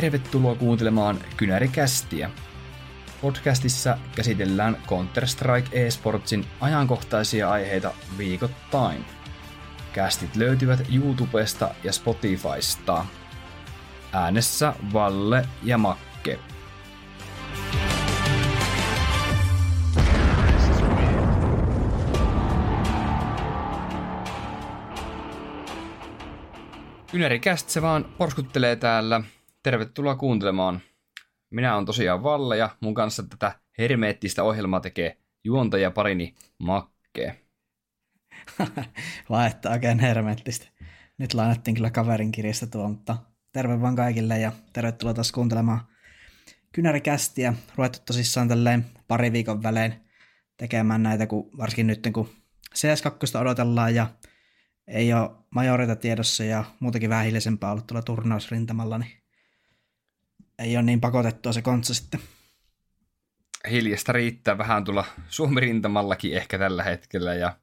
Tervetuloa kuuntelemaan Kynärikästiä. Podcastissa käsitellään Counter-Strike eSportsin ajankohtaisia aiheita viikoittain. Kästit löytyvät YouTubesta ja Spotifysta. Äänessä Valle ja Makke. Kynärikäst se vaan porskuttelee täällä. Tervetuloa kuuntelemaan. Minä on tosiaan Valle ja mun kanssa tätä hermeettistä ohjelmaa tekee juontaja parini Makke. Laittaa oikein hermeettistä. Nyt lainattiin kyllä kaverin kirjasta tuo, mutta terve vaan kaikille ja tervetuloa taas kuuntelemaan kynärikästiä. Ruvettu tosissaan tälleen pari viikon välein tekemään näitä, kun, varsinkin nyt kun CS2 odotellaan ja ei ole majorita tiedossa ja muutenkin vähän hiljaisempaa ollut tuolla turnausrintamalla, niin ei ole niin pakotettua se kontsa sitten. Hiljasta riittää vähän tulla Suomi-rintamallakin ehkä tällä hetkellä ja,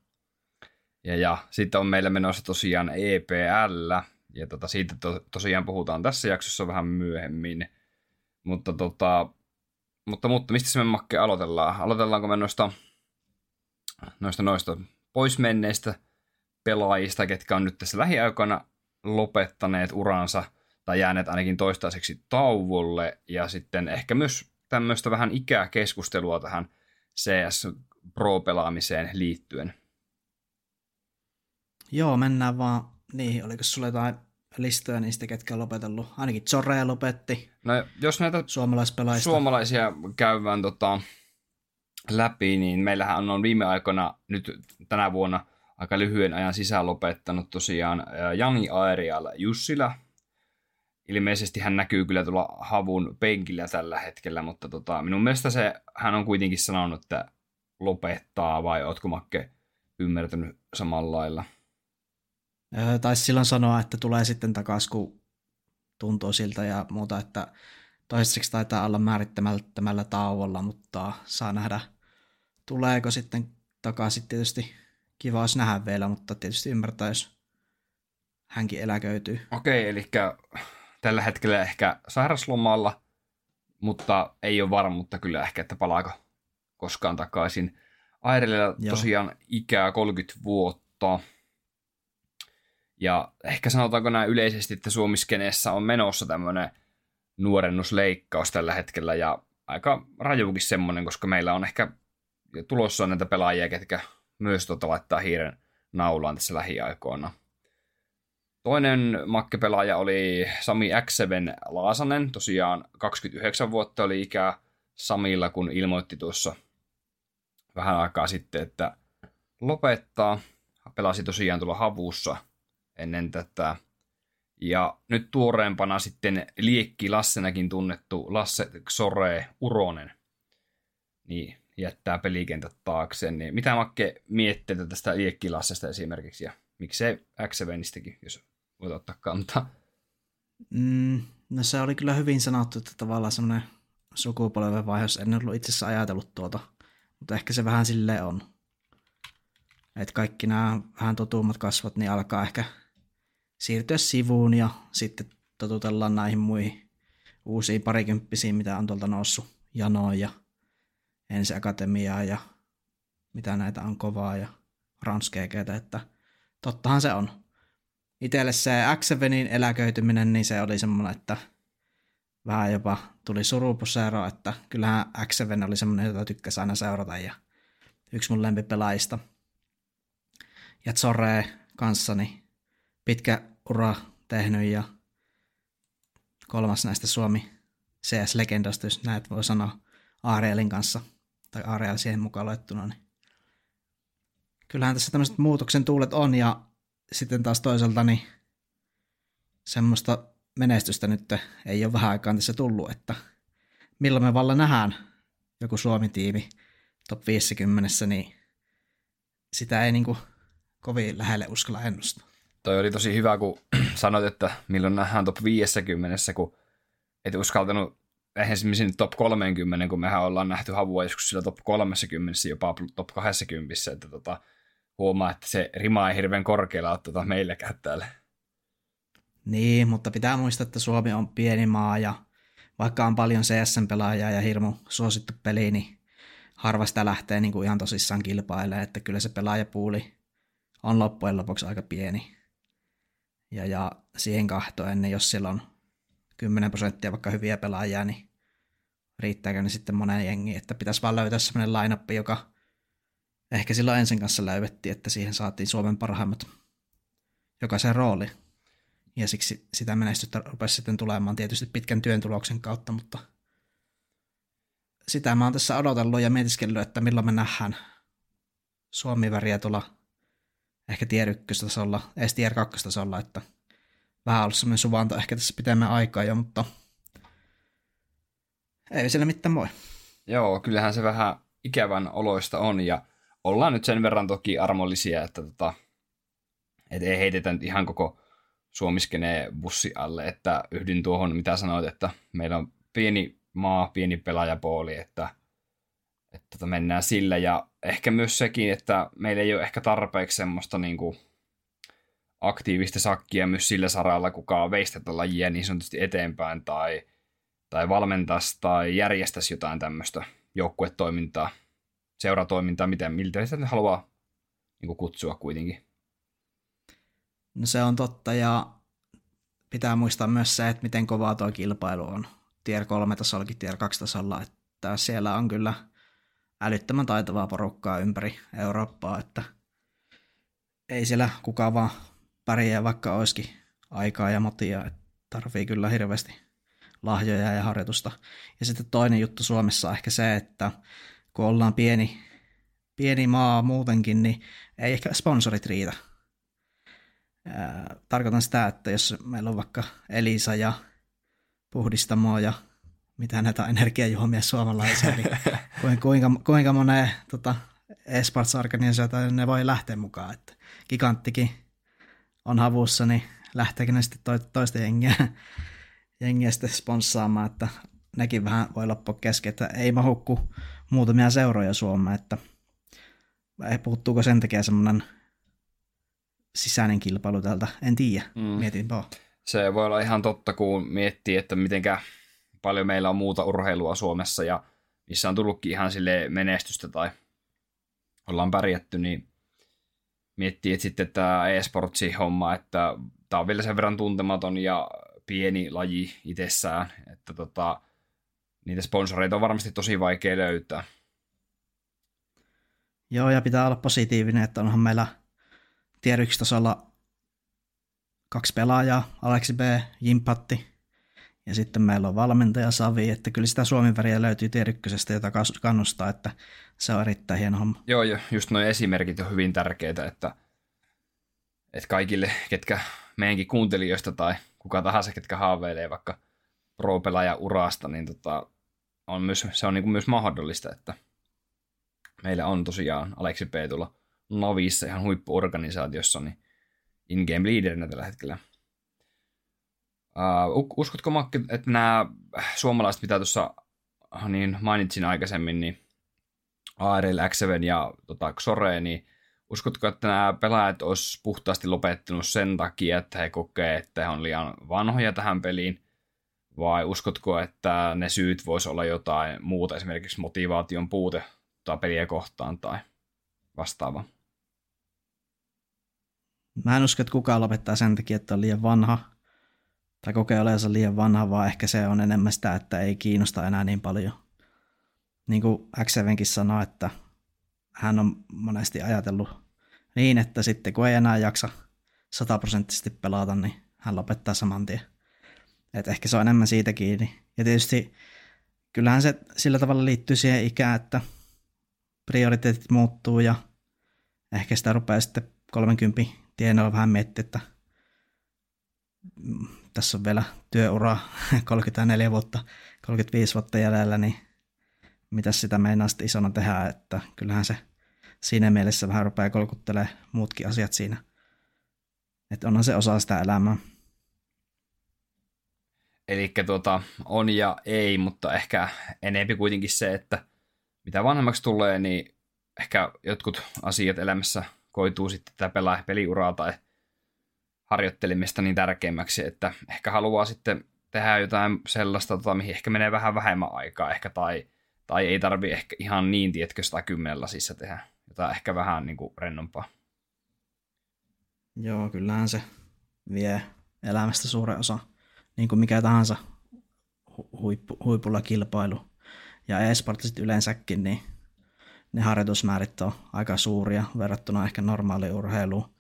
ja, ja sitten on meillä menossa tosiaan EPL ja tota, siitä to, tosiaan puhutaan tässä jaksossa vähän myöhemmin. Mutta, tota, mutta, mutta mistä me Makke aloitellaan? Aloitellaanko me noista, noista, noista poismenneistä pelaajista, ketkä on nyt tässä lähiaikoina lopettaneet uransa tai jääneet ainakin toistaiseksi tauolle ja sitten ehkä myös tämmöistä vähän ikäkeskustelua tähän CS Pro-pelaamiseen liittyen. Joo, mennään vaan niihin. Oliko sulla jotain listoja niistä, ketkä on lopetellut? Ainakin Zorre lopetti. No, jos näitä suomalaisia käydään tota, läpi, niin meillähän on viime aikoina nyt tänä vuonna aika lyhyen ajan sisään lopettanut tosiaan Jani Aerial Jussila. Ilmeisesti hän näkyy kyllä tuolla havun penkillä tällä hetkellä, mutta tota, minun mielestä se, hän on kuitenkin sanonut, että lopettaa, vai ootko Makke ymmärtänyt samalla lailla? taisi silloin sanoa, että tulee sitten takaisin, kun tuntuu siltä ja muuta, että toiseksi taitaa olla määrittämällä tauolla, mutta saa nähdä, tuleeko sitten takaisin tietysti kiva olisi nähdä vielä, mutta tietysti ymmärtää, jos hänkin eläköityy. Okei, eli tällä hetkellä ehkä sairaslomalla, mutta ei ole varmuutta kyllä ehkä, että palaako koskaan takaisin. Airella tosiaan ikää 30 vuotta. Ja ehkä sanotaanko näin yleisesti, että Suomiskeneessä on menossa tämmöinen nuorennusleikkaus tällä hetkellä ja aika rajuukin semmoinen, koska meillä on ehkä tulossa näitä pelaajia, ketkä myös tota laittaa hiiren naulaan tässä lähiaikoina. Toinen makkepelaaja oli Sami X7 Laasanen, tosiaan 29 vuotta oli ikää Samilla, kun ilmoitti tuossa vähän aikaa sitten, että lopettaa. Pelasi tosiaan tuolla havussa ennen tätä. Ja nyt tuoreempana sitten Liekki Lassenakin tunnettu Lasse Xore Uronen. Niin, jättää pelikentät taakse, niin mitä Makke miettii tästä Liekkilassesta esimerkiksi, ja miksei x jos voit ottaa kantaa? Mm, no se oli kyllä hyvin sanottu, että tavallaan semmoinen sukupolven vaihdos, en ollut itse asiassa ajatellut tuota, mutta ehkä se vähän sille on. Että kaikki nämä vähän totuummat kasvot, niin alkaa ehkä siirtyä sivuun ja sitten totutellaan näihin muihin uusiin parikymppisiin, mitä on tuolta noussut janoon ja ensiakatemiaa ja mitä näitä on kovaa ja ranskeekeitä, että tottahan se on. Itelle se x eläköityminen, niin se oli semmoinen, että vähän jopa tuli surupuseero, että kyllähän x oli semmoinen, jota tykkäsi aina seurata ja yksi mun lempipelaajista. Ja Zorre kanssani pitkä ura tehnyt ja kolmas näistä Suomi CS-legendasta, jos näet voi sanoa, Arielin kanssa – tai Areal siihen mukaan luettuna, niin kyllähän tässä tämmöiset muutoksen tuulet on ja sitten taas toisaalta niin semmoista menestystä nyt ei ole vähän aikaan tässä tullut, että milloin me valla nähdään joku Suomi-tiimi top 50, niin sitä ei niin kuin kovin lähelle uskalla ennustaa. Toi oli tosi hyvä, kun sanoit, että milloin nähdään top 50, kun et uskaltanut esimerkiksi top 30, kun mehän ollaan nähty havua joskus sillä top 30, jopa top 20, että tota, huomaa, että se rima ei hirveän korkealla ole tota meilläkään täällä. Niin, mutta pitää muistaa, että Suomi on pieni maa ja vaikka on paljon CSN-pelaajia ja hirmu suosittu peli, niin harva sitä lähtee niin kuin ihan tosissaan kilpailemaan, että kyllä se pelaajapuuli on loppujen lopuksi aika pieni. Ja, ja siihen kahtoen, niin jos siellä on 10 prosenttia vaikka hyviä pelaajia, niin riittääkö ne sitten moneen jengiin, että pitäisi vaan löytää sellainen lineup, joka ehkä silloin ensin kanssa löydettiin, että siihen saatiin Suomen parhaimmat jokaisen rooli. Ja siksi sitä menestystä rupesi sitten tulemaan tietysti pitkän työn tuloksen kautta, mutta sitä mä oon tässä odotellut ja mietiskellyt, että milloin me nähdään Suomi-väriä tuolla ehkä tier 1 tasolla, ei tier 2 tasolla, että vähän ollut semmoinen suvanto ehkä tässä pitemmän aikaa jo, mutta ei siellä mitään voi. Joo, kyllähän se vähän ikävän oloista on ja ollaan nyt sen verran toki armollisia, että tota, et ei heitetä nyt ihan koko suomiskenee bussi alle, että yhdyn tuohon, mitä sanoit, että meillä on pieni maa, pieni pelaajapooli, että, että tota mennään sillä. Ja ehkä myös sekin, että meillä ei ole ehkä tarpeeksi semmoista niin kuin aktiivista sakkia myös sillä saralla, kuka veisi tätä lajia niin sanotusti eteenpäin tai, tai valmentaisi tai järjestäisi jotain tämmöistä joukkuetoimintaa, seuratoimintaa, miten, miltä sitä haluaa niin kutsua kuitenkin. No se on totta ja pitää muistaa myös se, että miten kovaa tuo kilpailu on tier 3 tasollakin tier 2 tasolla, että siellä on kyllä älyttömän taitavaa porukkaa ympäri Eurooppaa, että ei siellä kukaan vaan pärjää, vaikka olisikin aikaa ja motia, että tarvii kyllä hirveästi lahjoja ja harjoitusta. Ja sitten toinen juttu Suomessa on ehkä se, että kun ollaan pieni, pieni maa muutenkin, niin ei ehkä sponsorit riitä. Ää, tarkoitan sitä, että jos meillä on vaikka Elisa ja puhdistamoa ja mitä näitä energiajuomia suomalaisia, niin kuinka, kuinka monen tota, esports-organisaatio ne voi lähteä mukaan. Että giganttikin on havussa, niin lähteekö ne sitten to, toista jengiä, jengiä sitten sponssaamaan, että nekin vähän voi loppua kesken, että ei mahukku muutamia seuroja Suomeen, että puuttuuko sen takia semmoinen sisäinen kilpailu täältä, en tiedä, mm. mietin vaan. Se voi olla ihan totta, kun miettii, että mitenkä paljon meillä on muuta urheilua Suomessa ja missä on tullutkin ihan sille menestystä tai ollaan pärjätty, niin miettii, että sitten tämä e-sportsi homma, että tämä on vielä sen verran tuntematon ja pieni laji itsessään, että tota, niitä sponsoreita on varmasti tosi vaikea löytää. Joo, ja pitää olla positiivinen, että onhan meillä tier 1 tasolla kaksi pelaajaa, Aleksi B, Jimpatti, ja sitten meillä on valmentaja Savi, että kyllä sitä Suomen väriä löytyy tier jota kannustaa, että se on erittäin hieno homma. Joo, jo, just nuo esimerkit on hyvin tärkeitä, että, että kaikille, ketkä meidänkin kuuntelijoista tai kuka tahansa, ketkä haaveilee vaikka pro-pelaaja urasta, niin tota, on myös, se on niin kuin myös mahdollista, että meillä on tosiaan Aleksi P. tulla Navissa ihan huippuorganisaatiossa, niin in-game leaderinä tällä hetkellä. Uh, uskotko Makki, että nämä suomalaiset, mitä tuossa niin mainitsin aikaisemmin, niin ARL, X7 ja tota, Xore, niin uskotko, että nämä pelaajat olisi puhtaasti lopettanut sen takia, että he kokee, että he on liian vanhoja tähän peliin, vai uskotko, että ne syyt voisi olla jotain muuta, esimerkiksi motivaation puute tai peliä kohtaan tai vastaava? Mä en usko, että kukaan lopettaa sen takia, että on liian vanha tai kokee olevansa liian vanha, vaan ehkä se on enemmän sitä, että ei kiinnosta enää niin paljon. Niin kuin x sanoi, että hän on monesti ajatellut niin, että sitten kun ei enää jaksa sataprosenttisesti pelata, niin hän lopettaa saman tien. Et ehkä se on enemmän siitä kiinni. Ja tietysti kyllähän se sillä tavalla liittyy siihen ikään, että prioriteetit muuttuu ja ehkä sitä rupeaa sitten 30 tienoilla vähän miettiä, että tässä on vielä työura 34 vuotta, 35 vuotta jäljellä, niin mitä sitä meinaa sitten isona tehdä, että kyllähän se siinä mielessä vähän rupeaa kolkuttelee muutkin asiat siinä. Että onhan se osa sitä elämää. Eli tuota, on ja ei, mutta ehkä enempi kuitenkin se, että mitä vanhemmaksi tulee, niin ehkä jotkut asiat elämässä koituu sitten tätä pelaa peliuraa tai harjoittelemista niin tärkeimmäksi, että ehkä haluaa sitten tehdä jotain sellaista, tota, mihin ehkä menee vähän vähemmän aikaa ehkä, tai, tai ei tarvi ehkä ihan niin, tietkö, sitä kymmenen lasissa tehdä. Jotain ehkä vähän niin kuin rennompaa. Joo, kyllähän se vie elämästä suuren osa, niin kuin mikä tahansa huippu, huipulla kilpailu. Ja e-sportit yleensäkin, niin ne harjoitusmäärit on aika suuria verrattuna ehkä normaaliin urheiluun.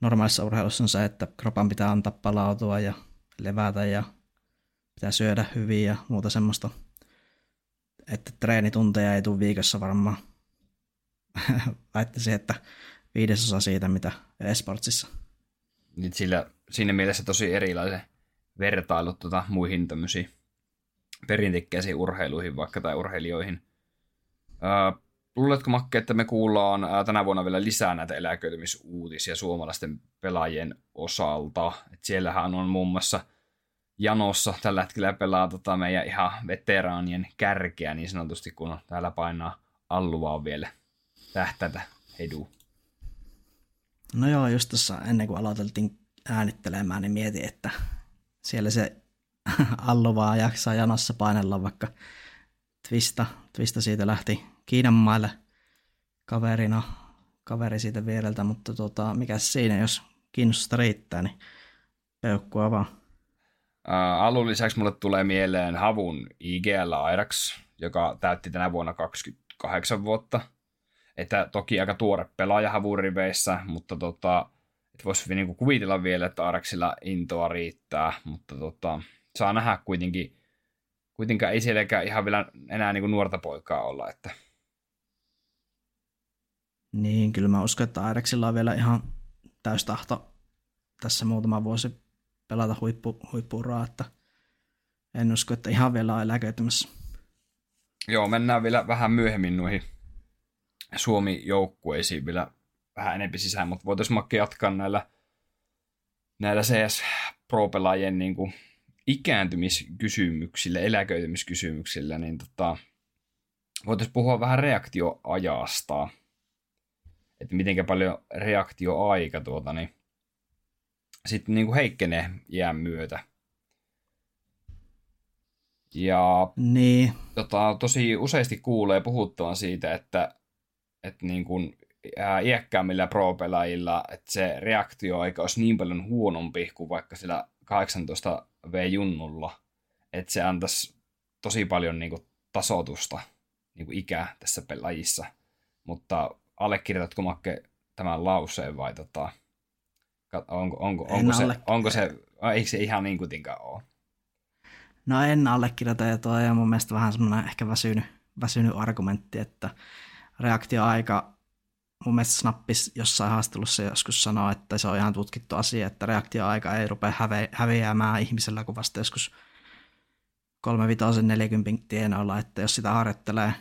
Normaalissa urheilussa on se, että kropan pitää antaa palautua ja levätä ja pitää syödä hyvin ja muuta semmoista. Että treenitunteja ei tule viikossa varmaan. Väittäisin, että viidesosa siitä, mitä esportsissa. Niin sillä, siinä mielessä tosi erilaisen vertailut tuota, muihin tämmöisiin perinteikkäisiin urheiluihin vaikka tai urheilijoihin. Ää, luuletko Makke, että me kuullaan ää, tänä vuonna vielä lisää näitä eläköitymisuutisia suomalaisten pelaajien osalta? Et siellähän on muun muassa – janossa tällä hetkellä pelaa tota meidän ihan veteraanien kärkeä niin sanotusti, kun täällä painaa alluvaa vielä tähtätä hedu. No joo, just tuossa ennen kuin aloiteltiin äänittelemään, niin mietin, että siellä se alluvaa jaksaa janossa painella, vaikka Twista, Twista siitä lähti Kiinan maille kaverina, kaveri siitä viereltä, mutta tota, mikä siinä, jos kiinnostusta riittää, niin peukkua vaan. Uh, alun lisäksi mulle tulee mieleen Havun IGL Airax, joka täytti tänä vuonna 28 vuotta. Että toki aika tuore pelaaja Havun riveissä, mutta tota, voisi niinku kuvitella vielä, että Airaxilla intoa riittää, mutta tota, saa nähdä kuitenkin, kuitenkaan ei sielläkään ihan vielä enää niinku nuorta poikaa olla. Että... Niin, kyllä mä uskon, että Airaxilla on vielä ihan täystahto tässä muutama vuosi pelata huippu, huippuuraa, että en usko, että ihan vielä on eläköitymässä. Joo, mennään vielä vähän myöhemmin noihin Suomi-joukkueisiin vielä vähän enempi sisään, mutta voitaisiin Makki jatkaa näillä, näillä CS Pro-pelaajien niin kuin ikääntymiskysymyksillä, eläköitymiskysymyksillä, niin tota, voitaisiin puhua vähän reaktioajasta, että miten paljon reaktioaika tuota, niin sitten niin kuin heikkenee iän myötä. Ja niin. tota, tosi useasti kuulee puhuttavan siitä, että, että niin kuin, iäkkäämmillä pro-pelaajilla, että se reaktioaika olisi niin paljon huonompi kuin vaikka sillä 18 V-junnulla, että se antaisi tosi paljon niin kuin, tasotusta niin kuin ikää tässä pelaajissa. Mutta allekirjoitatko Makke tämän lauseen vai tota, Onko, onko, onko, se, onko se, eikö se ihan niin kuitenkaan ole? No en allekirjoita ja tuo on mun mielestä vähän semmoinen ehkä väsynyt, väsynyt argumentti, että reaktioaika mun mielestä Snappis jossain haastelussa joskus sanoo, että se on ihan tutkittu asia, että reaktioaika ei rupea häve, häviämään ihmisellä kuin vasta joskus 35-40 tienoilla, että jos sitä harjoittelee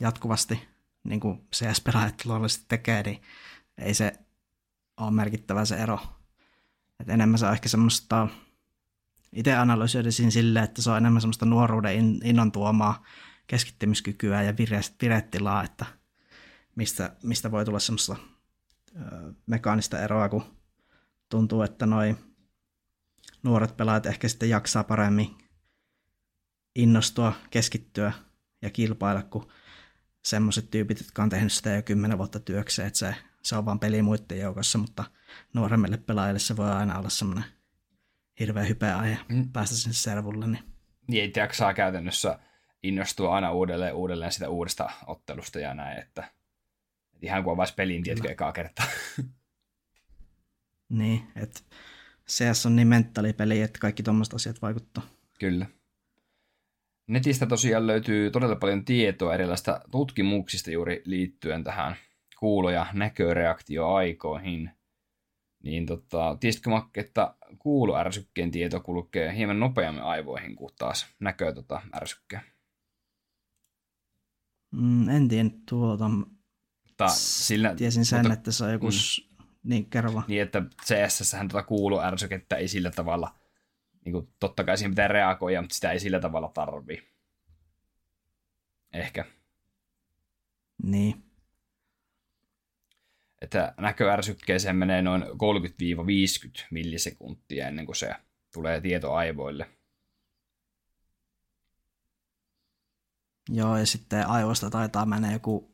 jatkuvasti, niin kuin CS-pelaajat luonnollisesti tekee, niin ei se on merkittävä se ero. Et enemmän se on ehkä semmoista, itse analysoidisin silleen, että se on enemmän semmoista nuoruuden innon tuomaa keskittymiskykyä ja vire, viretilaa, että mistä, mistä voi tulla semmoista mekaanista eroa, kun tuntuu, että noi nuoret pelaajat ehkä sitten jaksaa paremmin innostua, keskittyä ja kilpailla kuin semmoiset tyypit, jotka on tehnyt sitä jo kymmenen vuotta työkseen, että se se on vaan peli muiden joukossa, mutta nuoremmille pelaajille se voi aina olla semmoinen hirveä hypeä aihe mm. päästä sinne servulle. Niin. niin ei jaksaa käytännössä innostua aina uudelleen uudelleen sitä uudesta ottelusta ja näin, että ihan kuin avaisi pelin, tietkö, ekaa kertaa. niin, että CS on niin mentaalipeli, että kaikki tuommoiset asiat vaikuttaa. Kyllä. Netistä tosiaan löytyy todella paljon tietoa erilaisista tutkimuksista juuri liittyen tähän kuulo- ja näköreaktioaikoihin, niin tota, tiesitkö Makke, että kuuloärsykkeen tieto kulkee hieman nopeammin aivoihin kuin taas näkö tota, ärsykkeen? Mm, en tiedä tuota. Mutta sillä, Tiesin sen, mutta, että se on joku... Mm, niin, kerro vaan. Niin, että CS-sähän tuota kuuloärsykettä ei sillä tavalla, niin kuin, totta kai siihen pitää reagoida, mutta sitä ei sillä tavalla tarvii. Ehkä. Niin. että näköärsykkeeseen menee noin 30-50 millisekuntia ennen kuin se tulee tieto aivoille. Joo, ja sitten aivoista taitaa mennä joku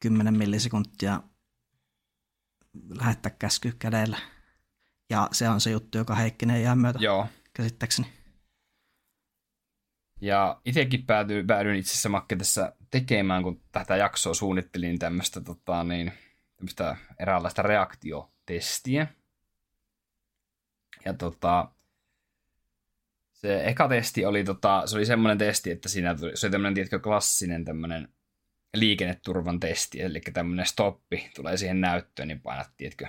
10 millisekuntia lähettää käsky kädellä. Ja se on se juttu, joka Heikkinen jää myötä, Joo. käsittääkseni. Ja itsekin päädyin, päädyin itse asiassa Makke tässä tekemään, kun tätä jaksoa suunnittelin tämmöistä, tota, niin, tämmöistä eräänlaista reaktiotestiä. Ja tota, se eka testi oli, tota, se oli semmoinen testi, että siinä tuli, se oli tämmöinen, tiedätkö, klassinen tämmöinen liikenneturvan testi, eli tämmöinen stoppi tulee siihen näyttöön, niin painat, tiedätkö,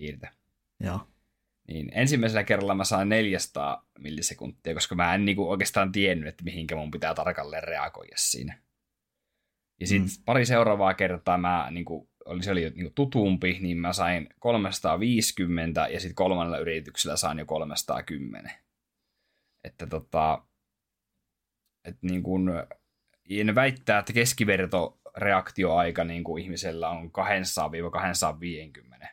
hiirtä. Joo. Niin ensimmäisellä kerralla mä sain 400 millisekuntia, koska mä en niinku oikeastaan tiennyt, että mihinkä mun pitää tarkalleen reagoida siinä. Ja sitten mm. pari seuraavaa kertaa mä, niinku, oli, se oli jo niinku tutumpi, niin mä sain 350 ja sitten kolmannella yrityksellä sain jo 310. Että tota, että niin kun, en väittää, että keskiverto reaktioaika niin kuin ihmisellä on 200-250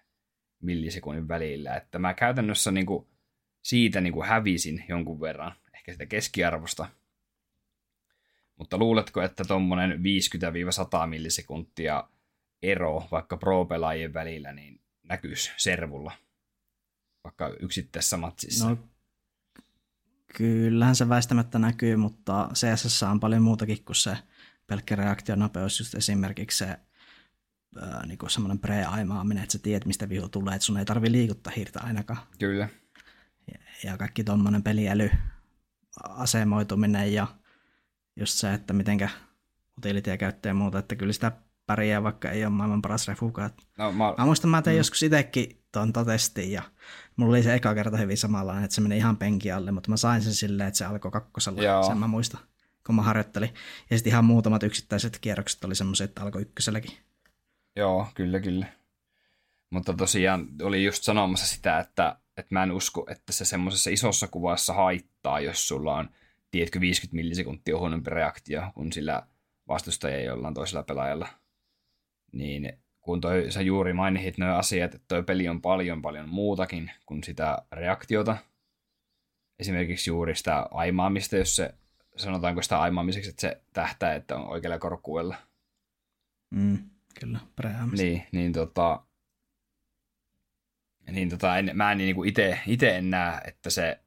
millisekunnin välillä. Että mä käytännössä niin kuin siitä niin kuin hävisin jonkun verran, ehkä sitä keskiarvosta. Mutta luuletko, että tuommoinen 50-100 millisekuntia ero vaikka pro-pelaajien välillä niin näkyisi servulla, vaikka yksittäisessä matsissa? No, kyllähän se väistämättä näkyy, mutta CSS on paljon muutakin kuin se pelkkä reaktionopeus, just esimerkiksi se niin semmoinen pre-aimaaminen, että sä tiedät, mistä viho tulee, että sun ei tarvi liikuttaa hiirtä ainakaan. Kyllä. Ja, ja kaikki tuommoinen peliäly, asemoituminen ja just se, että mitenkä utilitia käyttää ja muuta, että kyllä sitä pärjää, vaikka ei ole maailman paras refuka. No, mä... mä muistan, mä tein mm. joskus itsekin tuon testin ja mulla oli se eka kerta hyvin samanlainen, että se meni ihan penki alle, mutta mä sain sen silleen, että se alkoi kakkosella, Joo. sen mä muistan, kun mä harjoittelin. Ja sitten ihan muutamat yksittäiset kierrokset oli semmoiset, että alkoi ykköselläkin. Joo, kyllä, kyllä. Mutta tosiaan oli just sanomassa sitä, että, että mä en usko, että se semmoisessa isossa kuvassa haittaa, jos sulla on, tiedätkö, 50 millisekuntia huonompi reaktio kuin sillä vastustajia jollain toisella pelaajalla. Niin kun toi, sä juuri mainitsit nuo asiat, että toi peli on paljon paljon muutakin kuin sitä reaktiota. Esimerkiksi juuri sitä aimaamista, jos se, sanotaanko sitä aimaamiseksi, että se tähtää, että on oikealla korkuella. Mm kyllä, prehaamista. Niin, niin tota, niin tota, en, mä en niin kuin ite, ite en näe, että se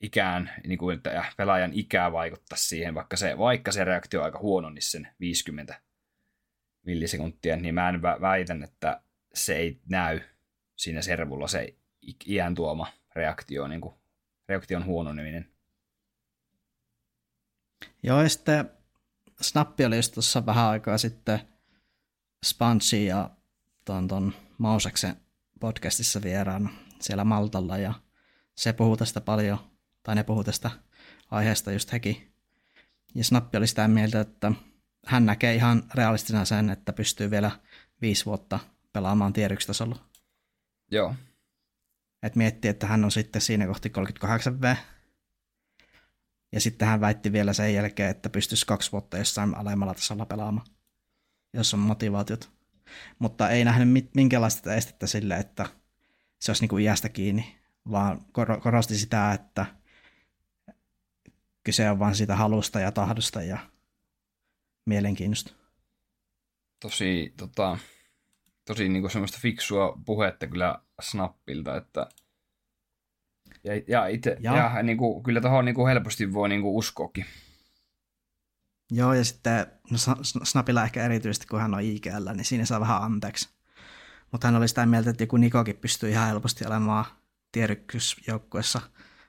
ikään, niin kuin, että pelaajan ikää vaikuttaa siihen, vaikka se, vaikka se reaktio on aika huono, niin sen 50 millisekuntia, niin mä en väitän, että se ei näy siinä servulla se iän tuoma reaktio, niin kuin, reaktion huononeminen. Joo, ja sitten Snappi oli tuossa vähän aikaa sitten Sponsi ja ton, ton Mauseksen podcastissa vieraana siellä Maltalla ja se puhuu tästä paljon, tai ne puhuu tästä aiheesta just hekin. Ja Snappi oli sitä mieltä, että hän näkee ihan realistisena sen, että pystyy vielä viisi vuotta pelaamaan tier tasolla. Joo. Et miettii, että hän on sitten siinä kohti 38V. Ja sitten hän väitti vielä sen jälkeen, että pystyisi kaksi vuotta jossain alemmalla tasolla pelaamaan jos on motivaatiot. Mutta ei nähnyt minkäänlaista estettä sille, että se olisi niin kuin iästä kiinni, vaan korosti sitä, että kyse on vain siitä halusta ja tahdosta ja mielenkiinnosta. Tosi, tota, tosi niin kuin semmoista fiksua puhetta kyllä Snappilta, että ja, ja, ite, ja. ja niin kuin, kyllä tuohon niin kuin helposti voi niin kuin uskoakin. Joo, ja sitten no Snapilla ehkä erityisesti, kun hän on IGL, niin siinä saa vähän anteeksi. Mutta hän oli sitä mieltä, että joku Nikokin pystyy ihan helposti olemaan tierykkyysjoukkuessa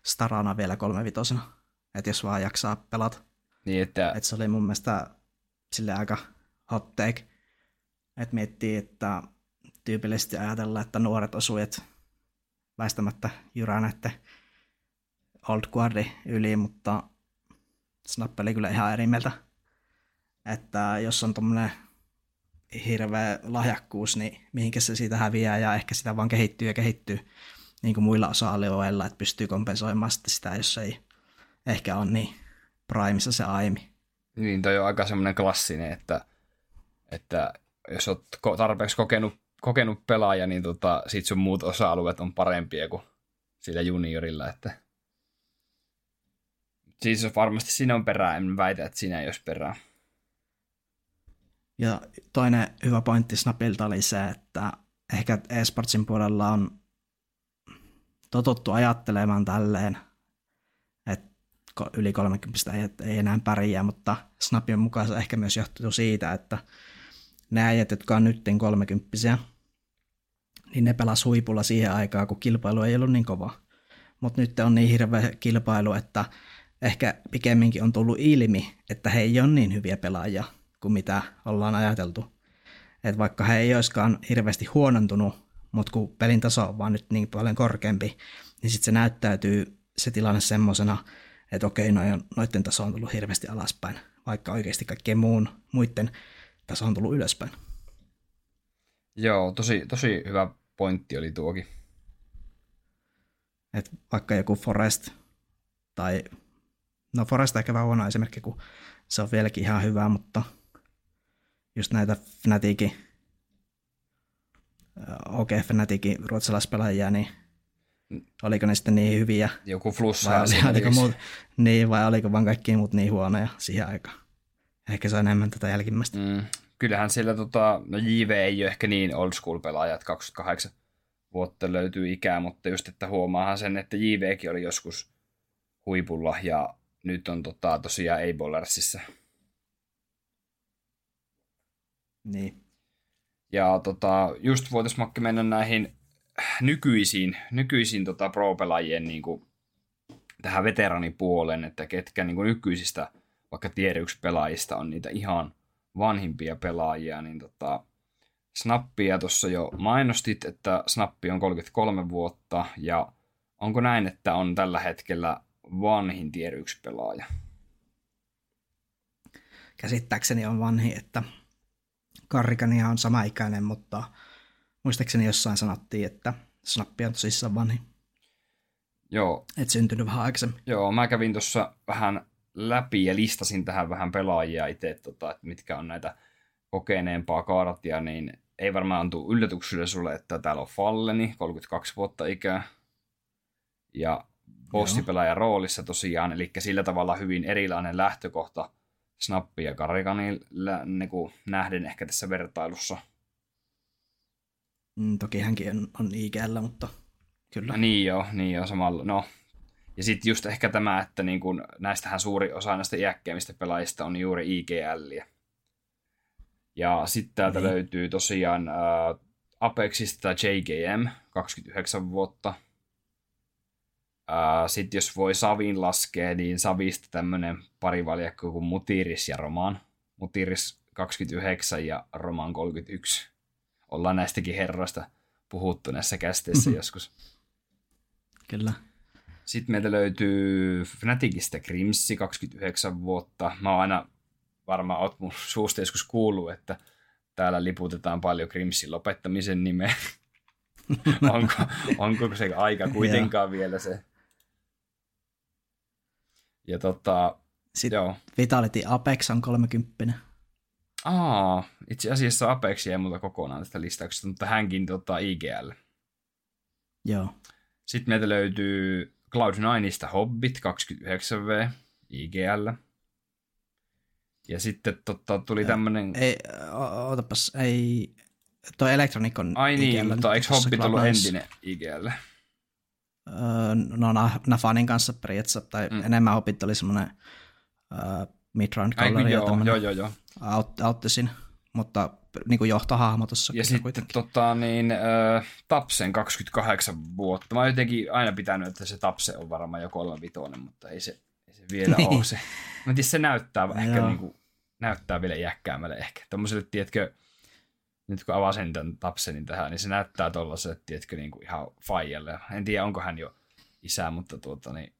starana vielä kolmevitosena. Että jos vaan jaksaa pelata. Niin, että... että se oli mun mielestä sille aika hot take. Että miettii, että tyypillisesti ajatellaan, että nuoret osujat väistämättä jyrää näiden old guardi yli, mutta Snap oli kyllä ihan eri mieltä että jos on tuommoinen hirveä lahjakkuus, niin mihinkä se siitä häviää ja ehkä sitä vaan kehittyy ja kehittyy niin kuin muilla osa-alueilla, että pystyy kompensoimaan sitä, jos ei ehkä ole niin primissa se aimi. Niin, toi on aika semmoinen klassinen, että, että jos olet tarpeeksi kokenut kokenut pelaaja, niin tota, sit sun muut osa-alueet on parempia kuin sillä juniorilla, että siis varmasti siinä on perää, en väitä, että siinä ei olisi perää. Ja toinen hyvä pointti Snapilta oli se, että ehkä eSportsin puolella on totuttu ajattelemaan tälleen, yli 30 ei, ei enää pärjää, mutta Snapin mukaan se ehkä myös johtuu siitä, että ne äijät, jotka on nyt 30 niin ne pelas huipulla siihen aikaan, kun kilpailu ei ollut niin kova. Mutta nyt on niin hirveä kilpailu, että ehkä pikemminkin on tullut ilmi, että he ei ole niin hyviä pelaajia kuin mitä ollaan ajateltu. Että vaikka he ei olisikaan hirveästi huonontunut, mutta kun pelin taso on vaan nyt niin paljon korkeampi, niin sitten se näyttäytyy se tilanne semmoisena, että okei, noiden taso on tullut hirveästi alaspäin, vaikka oikeasti kaikkien muun, muiden taso on tullut ylöspäin. Joo, tosi, tosi hyvä pointti oli tuokin. Et vaikka joku Forest tai no Forest ehkä vähän huono esimerkki, kun se on vieläkin ihan hyvä, mutta just näitä Fnaticin okei, okay, Fnaticin ruotsalaispelaajia, niin oliko ne sitten niin hyviä? Joku flussa vai, oli, oliko muut, niin, vai oliko vaan kaikki muut niin huonoja siihen aikaan? Ehkä se on enemmän tätä jälkimmäistä. Mm. Kyllähän siellä tota, no JV ei ole ehkä niin old school pelaajat, 28 vuotta löytyy ikää, mutta just että huomaahan sen, että JVkin oli joskus huipulla ja nyt on tota, tosiaan A-Bollersissa. Niin. Ja tota, just voitaisiin Makki mennä näihin nykyisiin, nykyisiin tota pro-pelaajien niin kuin, tähän veteranipuoleen, että ketkä niin kuin nykyisistä vaikka tier 1 pelaajista on niitä ihan vanhimpia pelaajia, niin tota, Snappia tuossa jo mainostit, että Snappi on 33 vuotta, ja onko näin, että on tällä hetkellä vanhin tier 1 pelaaja? Käsittääkseni on vanhi, että Karrikania on sama ikäinen, mutta muistaakseni jossain sanottiin, että Snappi on tosissaan vanhi. Joo. Et syntynyt vähän aikaisemmin. Joo, mä kävin tuossa vähän läpi ja listasin tähän vähän pelaajia itse, tota, että mitkä on näitä kokeneempaa kaartia, niin ei varmaan tule yllätyksellä sulle, että täällä on Falleni, 32 vuotta ikää, ja bossipelaajan roolissa tosiaan, eli sillä tavalla hyvin erilainen lähtökohta – Snappi ja Karikanin niin nähden ehkä tässä vertailussa. Mm, toki hänkin on, on IGL, mutta kyllä. Niin joo, niin joo, samalla. No. Ja sitten just ehkä tämä, että niin kun, näistähän suuri osa näistä iäkkeimmistä pelaajista on juuri IGL. Ja sitten täältä niin. löytyy tosiaan äh, Apexista JGM, 29 vuotta. Uh, Sitten jos voi Savin laskea, niin Savista tämmöinen parivaljakko kuin Mutiris ja Roman. Mutiris 29 ja Roman 31. Ollaan näistäkin herroista puhuttu näissä kästeissä mm-hmm. joskus. Kyllä. Sitten meiltä löytyy Fnaticista Grimsi 29 vuotta. Mä oon aina varmaan oot mun suusta joskus kuullut, että täällä liputetaan paljon Grimsin lopettamisen nimeä. onko, onko se aika kuitenkaan vielä se? Ja tota, Sitten joo. Vitality Apex on 30. Aa, itse asiassa Apex jäi multa kokonaan tästä listauksesta, mutta hänkin tota, IGL. Joo. Sitten meiltä löytyy Cloud9ista Hobbit 29V, IGL. Ja sitten tota, tuli tämmönen... Ei, ootapas, ei... Toi Electronic on Ai niin, IGL, mutta eikö Hobbit ollut entinen IGL? Öö, no Nafanin kanssa periaatteessa, tai mm. enemmän opit oli semmoinen uh, midround color ja joo, joo, joo, joo. Out, outtisin, mutta niin kuin johtohahmo tuossa. Ja sitten tota, niin, äh, Tapsen 28 vuotta. Mä oon jotenkin aina pitänyt, että se Tapse on varmaan jo 35, mutta ei se, ei se vielä niin. ole se. Mä tiedän, se näyttää ehkä niin kuin, näyttää vielä iäkkäämmälle ehkä. Tuommoiselle, tiedätkö, nyt kun avasin tämän Tapsenin tähän, niin se näyttää tuollaiset, tiedätkö, niin kuin ihan faijalle. En tiedä, onko hän jo isä, mutta tuota, niin,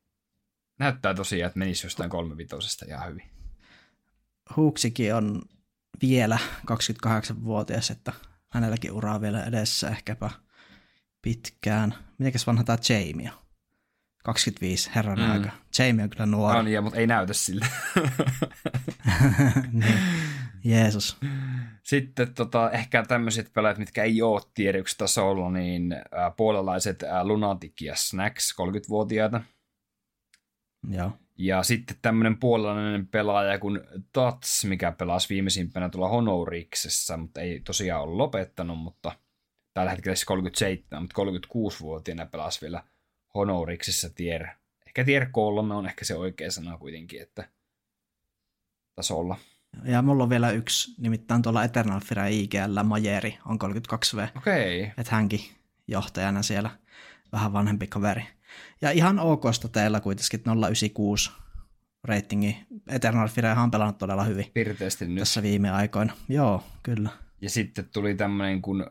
näyttää tosiaan, että menisi jostain kolmevitosesta ihan hyvin. Huuksikin on vielä 28-vuotias, että hänelläkin uraa vielä edessä ehkäpä pitkään. Mitenkäs vanha tämä Jamie on? 25, herran mm. aika. Jamie on kyllä nuori. On, ja, mutta ei näytä siltä. niin. Jeesus. Sitten tota, ehkä tämmöiset pelaajat, mitkä ei ole tier 1 tasolla, niin äh, puolalaiset äh, Lunatic ja Snacks, 30-vuotiaita. Joo. Ja sitten tämmöinen puolalainen pelaaja kuin Tats, mikä pelasi viimeisimpänä tuolla Honoriksessa, mutta ei tosiaan ole lopettanut, mutta tällä hetkellä se 37, mutta 36-vuotiaana pelasi vielä Honoriksessa tier. Ehkä tier 3 on ehkä se oikea sana kuitenkin, että tasolla. Ja mulla on vielä yksi, nimittäin tuolla Eternal Fire IGL Majeri on 32V. Okei. Okay. Että hänkin johtajana siellä vähän vanhempi kaveri. Ja ihan okosta teillä kuitenkin 096 ratingi. Eternal Fire on pelannut todella hyvin. Pirteästi nyt. Tässä viime aikoina. Joo, kyllä. Ja sitten tuli tämmöinen kuin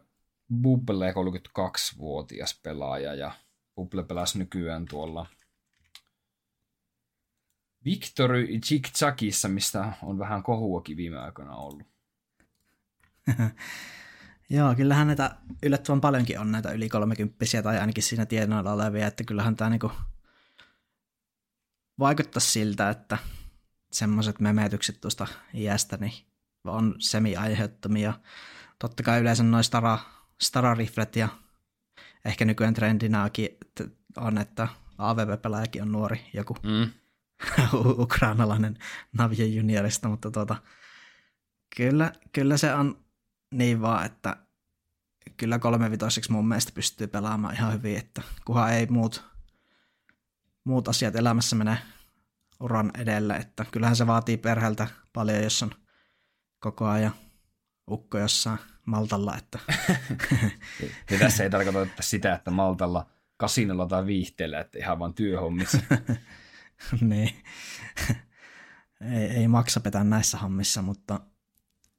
Bubble, 32-vuotias pelaaja, ja Bubble pelasi nykyään tuolla Victory Chick-Chakissa, mistä on vähän kohuakin viime aikoina ollut. Joo, kyllähän näitä yllättävän paljonkin on näitä yli 30 tai ainakin siinä tienoilla olevia, että kyllähän tämä niinku vaikuttaa siltä, että semmoiset memetykset tuosta iästä niin on semi-aiheuttomia. Totta kai yleensä noin stara, stara-riflet ja ehkä nykyään trendinäkin on, että AVP-pelaajakin on nuori joku mm. ukrainalainen Navia juniorista, mutta tuota, kyllä, kyllä se on niin vaan, että kyllä kolmevitoiseksi mun mielestä pystyy pelaamaan ihan hyvin, että kunhan ei muut, muut asiat elämässä mene uran edelle, että kyllähän se vaatii perheeltä paljon, jos on koko ajan ukko jossain Maltalla. Että. ja tässä ei tarkoita sitä, että Maltalla kasinolla tai viihteellä, että ihan vaan työhommissa. niin. ei, ei maksa petä näissä hommissa, mutta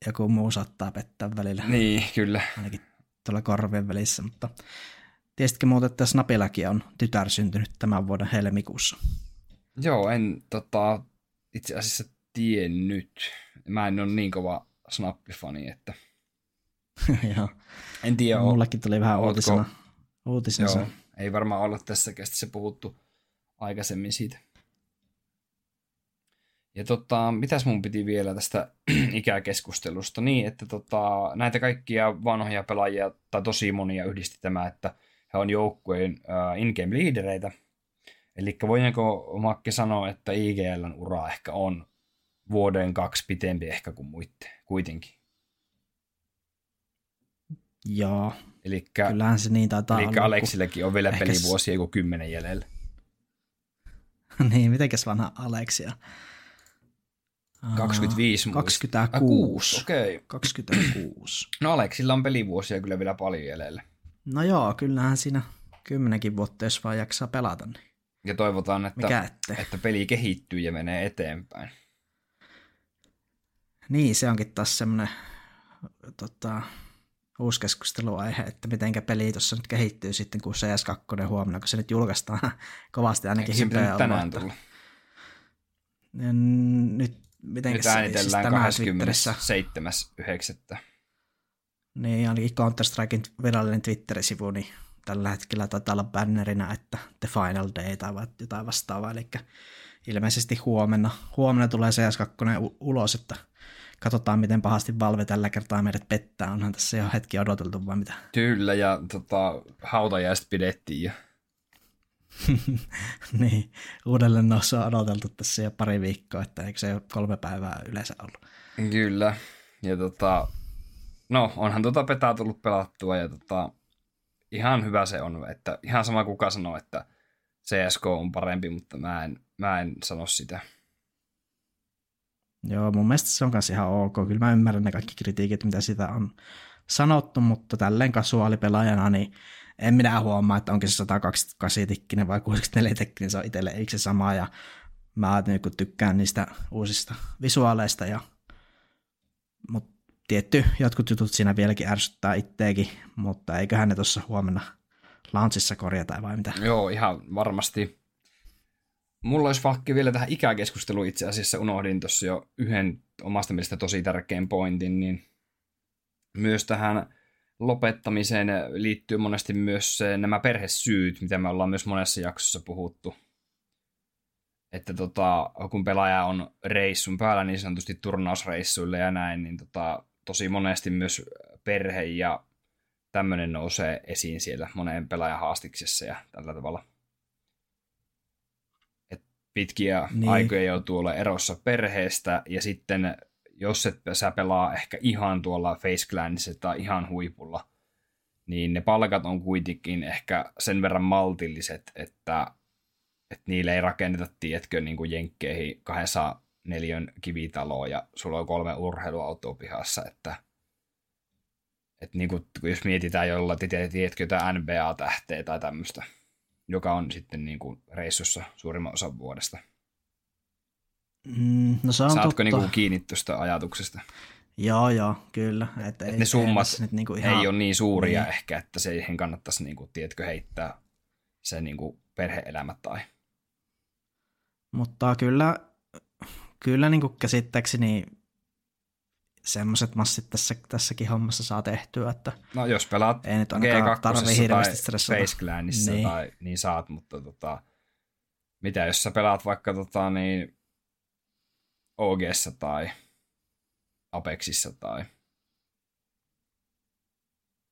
joku muu saattaa pettää välillä. Niin, kyllä. Ainakin tuolla korvien välissä, mutta tiesitkö muuten, että Snapillakin on tytär syntynyt tämän vuoden helmikuussa? Joo, en tota, itse asiassa tiennyt. Mä en ole niin kova Snappifani, että... Joo. En tiedä. Mullekin tuli vähän ootko... uutisena. uutisena. Joo, ei varmaan olla tässä kästissä puhuttu aikaisemmin siitä. Ja tota, mitäs mun piti vielä tästä ikäkeskustelusta? Niin, että tota, näitä kaikkia vanhoja pelaajia, tai tosi monia yhdisti tämä, että he on joukkueen uh, in-game liidereitä. Eli voidaanko Makke sanoa, että IGLn ura ehkä on vuoden kaksi pitempi ehkä kuin muitte, kuitenkin? Joo. Elikkä, Kyllähän se niin taitaa Eli Aleksillekin on vielä pelivuosia kuin kymmenen jäljellä. niin, mitenkäs vanha Aleksia? 25 26. Okei. Okay. 26. No Aleksilla on pelivuosia kyllä vielä paljon jäljellä. No joo, kyllähän siinä kymmenenkin vuotta, jos vaan jaksaa pelata. Niin. Ja toivotaan, että, että peli kehittyy ja menee eteenpäin. Niin, se onkin taas semmoinen tota, uusi keskusteluaihe, että mitenkä peli tuossa nyt kehittyy sitten, kun CS2 huomenna, kun se nyt julkaistaan kovasti ainakin hypeä tänään tulla? Nyt miten Nyt äänitellään siis 27.9. Niin, ainakin Counter-Strikein virallinen Twitter-sivu, niin tällä hetkellä taitaa olla bannerinä, että The Final Day tai jotain vastaavaa, eli ilmeisesti huomenna, huomenna tulee CS2 ulos, että katsotaan, miten pahasti Valve tällä kertaa meidät pettää. Onhan tässä jo hetki odoteltu vai mitä? Kyllä, ja tota, hautajaiset pidettiin ja niin, uudelleen noussua on odoteltu tässä jo pari viikkoa, että eikö se ole kolme päivää yleensä ollut. Kyllä, ja tota, no onhan tota petaa tullut pelattua ja tota, ihan hyvä se on, että ihan sama kuka sanoo, että CSK on parempi, mutta mä en, mä en sano sitä. Joo, mun mielestä se on kanssa ihan ok. Kyllä mä ymmärrän ne kaikki kritiikit, mitä sitä on sanottu, mutta tälleen kasuaalipelaajana, niin en minä huomaa, että onko se 128 tikkinen vai 64 tikkinen, se on itselle eikö se sama, ja mä niin tykkään niistä uusista visuaaleista, ja, mutta tietty, jotkut jutut siinä vieläkin ärsyttää itteekin, mutta eiköhän ne tuossa huomenna launchissa korjata vai mitä? Joo, ihan varmasti. Mulla olisi vaikka vielä tähän ikäkeskusteluun itse asiassa unohdin tuossa jo yhden omasta mielestä tosi tärkeän pointin, niin myös tähän lopettamiseen liittyy monesti myös nämä perhesyyt, mitä me ollaan myös monessa jaksossa puhuttu. että tota, kun pelaaja on reissun päällä niin sanotusti turnausreissuille ja näin, niin tota, tosi monesti myös perhe ja tämmöinen nousee esiin siellä moneen pelaajan haastiksessa ja tällä tavalla. Et pitkiä niin. aikoja joutuu olla erossa perheestä ja sitten jos et sä pelaa ehkä ihan tuolla Face Clanissa tai ihan huipulla, niin ne palkat on kuitenkin ehkä sen verran maltilliset, että, että niille ei rakenneta, tiedätkö, niin kuin jenkkeihin 200 neljön kivitaloa ja sulla on kolme urheiluautoa pihassa, että, että niin kuin, jos mietitään jolla, tiedätkö, jotain NBA-tähteä tai tämmöistä, joka on sitten niin kuin reissussa suurimman osan vuodesta. Mm, no se on Saatko totta. niin kuin kiinni tuosta ajatuksesta? Joo, joo, kyllä. Et ei, Et ne summat ei, nyt niinku ihan... ei ole niin suuria niin. ehkä, että siihen kannattaisi, niin kuin, tiedätkö, heittää se niin kuin perhe-elämä tai... Mutta kyllä, kyllä niin kuin käsittääkseni semmoiset massit tässä, tässäkin hommassa saa tehtyä, että No jos pelaat ei nyt ainakaan tarvii hirveästi stressata. Face Clanissa niin. tai niin saat, mutta tota, mitä jos sä pelaat vaikka tota, niin OGssa tai Apexissa tai...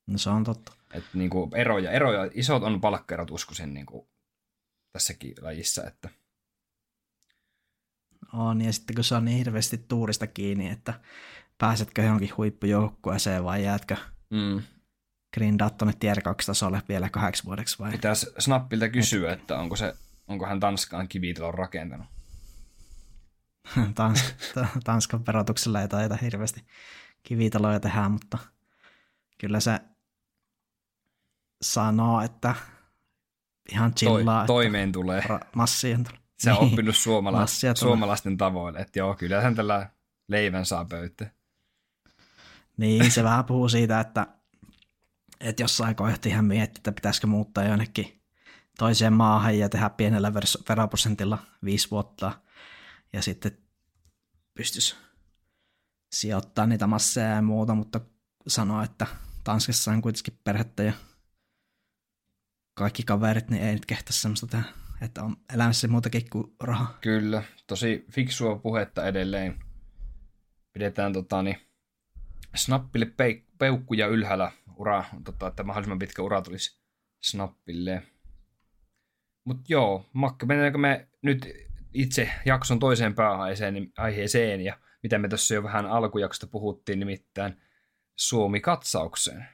No se on totta. Et niinku eroja, eroja, isot on palkkaerot uskoisin niinku tässäkin lajissa, että... On, ja sitten kun se on niin hirveästi tuurista kiinni, että pääsetkö johonkin huippujoukkueeseen vai jäätkö mm. grindaat tuonne tier 2 tasolle vielä kahdeksi vuodeksi vai? Pitäisi Snappilta kysyä, että onko, se, onko hän Tanskaan kivitalon rakentanut. Tans, Tanskan verotuksella ei taida hirveästi kivitaloja tehdä, mutta kyllä se sanoo, että ihan chillaa. Toi, toimeen että tulee. Ra- massien tulee. Se on niin. oppinut suomala- suomalaisten tavoille, että joo, kyllä hän tällä leivän saa pöytään. Niin, se vähän puhuu siitä, että, että jossain kohti hän mietti, että pitäisikö muuttaa jonnekin toiseen maahan ja tehdä pienellä veroprosentilla viisi vuotta ja sitten pystyisi sijoittaa niitä masseja ja muuta, mutta sanoo, että Tanskassa on kuitenkin perhettä ja kaikki kaverit, niin ei nyt kehtä semmoista tehdä, että on elämässä muutakin kuin raha. Kyllä, tosi fiksua puhetta edelleen. Pidetään tota, niin, snappille peik- peukkuja ylhäällä ura, tota, että mahdollisimman pitkä ura tulisi snappille. Mutta joo, Makke, mennäänkö me nyt itse jakson toiseen pääaiheeseen aiheeseen, ja mitä me tässä jo vähän alkujaksosta puhuttiin, nimittäin Suomi-katsaukseen.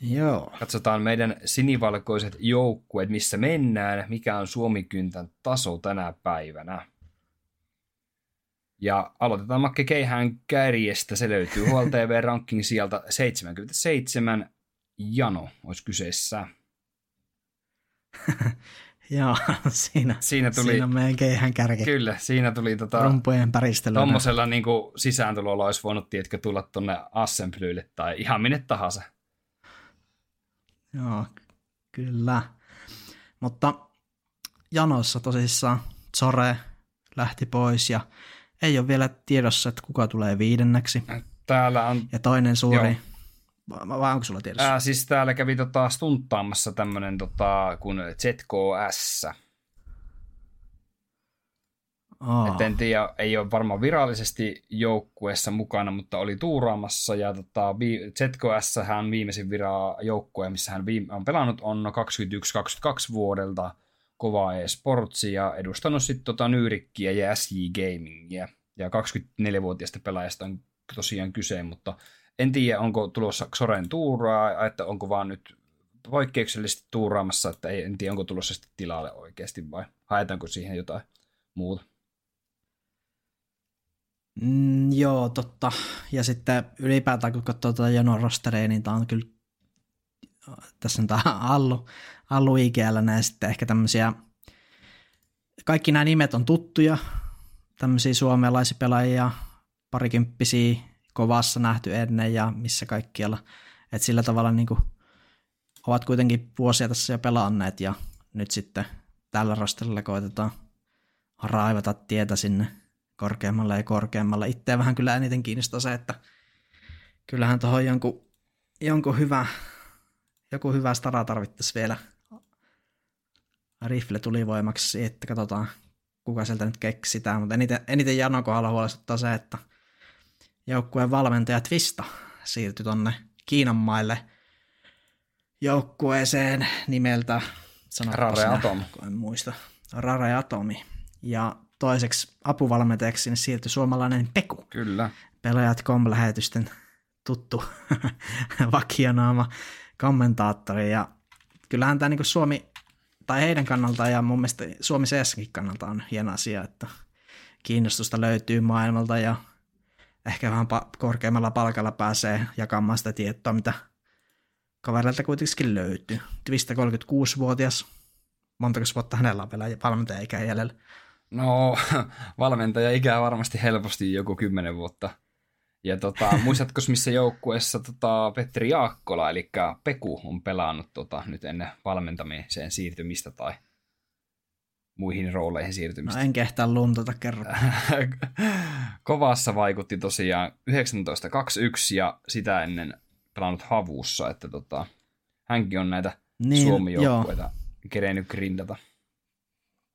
Joo. Katsotaan meidän sinivalkoiset joukkueet, missä mennään, mikä on Suomi-kyntän taso tänä päivänä. Ja aloitetaan Makke Keihään kärjestä. Se löytyy HLTV Ranking sieltä 77. Jano olisi kyseessä. Joo, siinä, Siinä tuli, siinä meidän keihään kärki. kyllä, siinä tuli tota, Rumpujen päristelyä. tommosella niin sisääntulolla olisi voinut, tiedätkö, tulla tonne Assemblylle tai ihan minne tahansa. Joo, kyllä. Mutta janossa tosissaan Zore lähti pois ja ei ole vielä tiedossa, että kuka tulee viidenneksi. Täällä on, Ja toinen suuri, Joo. Vai vai onko sulla tiedossa? ää, siis täällä kävi tota, stunttaamassa tämmönen tota, kuin ZKS. Et en tiedä, ei ole varmaan virallisesti joukkueessa mukana, mutta oli tuuraamassa. Ja tota, ZKS hän viimeisin viraa joukkue, missä hän viime- on pelannut, on 21-22 vuodelta kovaa e-sportsia ja edustanut sitten tota Nyyrikkiä ja SJ Gamingia. Ja 24-vuotiaasta pelaajasta on tosiaan kyse, mutta en tiedä, onko tulossa Xoren tuuraa, että onko vaan nyt poikkeuksellisesti tuuraamassa, että ei, en tiedä, onko tulossa sitten tilalle oikeasti vai haetaanko siihen jotain muuta. mm, joo, totta. Ja sitten ylipäätään, kun katsoo tuota janon rosteria, niin tämä on kyllä, tässä on tämä Allu, Allu IGL, näin sitten ehkä tämmöisiä, kaikki nämä nimet on tuttuja, tämmöisiä suomalaisia pelaajia, parikymppisiä, kovassa nähty ennen ja missä kaikkialla. Et sillä tavalla niin kuin, ovat kuitenkin vuosia tässä jo pelanneet ja nyt sitten tällä rosterilla koitetaan raivata tietä sinne korkeammalle ja korkeammalle. Itseä vähän kyllä eniten kiinnostaa se, että kyllähän tuohon jonkun, jonkun hyvä, joku hyvä stara tarvittaisi vielä rifle tuli voimaksi, että katsotaan kuka sieltä nyt keksitään, mutta eniten, eniten Janon kohdalla huolestuttaa se, että joukkueen valmentaja Twista siirtyi tonne Kiinan maille joukkueeseen nimeltä, Rare Atom. en muista, Rare Atomi. Ja toiseksi apuvalmentajaksi sinne siirtyi suomalainen Peku. Kyllä. Pelaajat kom-lähetysten tuttu vakionaama kommentaattori. Ja kyllähän tämä niin Suomi, tai heidän kannaltaan ja mun mielestä Suomi CSkin kannalta on hieno asia, että kiinnostusta löytyy maailmalta ja ehkä vähän pa- korkeammalla palkalla pääsee jakamaan sitä tietoa, mitä kavereilta kuitenkin löytyy. Twista 36-vuotias, montako vuotta hänellä on vielä valmentaja-ikä jäljellä? No, valmentaja ikää varmasti helposti joku kymmenen vuotta. Ja tota, muistatko missä joukkueessa tota, Petteri Jaakkola, eli Peku, on pelannut tota, nyt ennen valmentamiseen siirtymistä tai muihin rooleihin siirtymistä? No en kehtaa luntata kerro. Kovassa vaikutti tosiaan 1921 ja sitä ennen pelannut Havussa, että tota, hänkin on näitä niin, Suomi-joukkueita kerennyt grindata.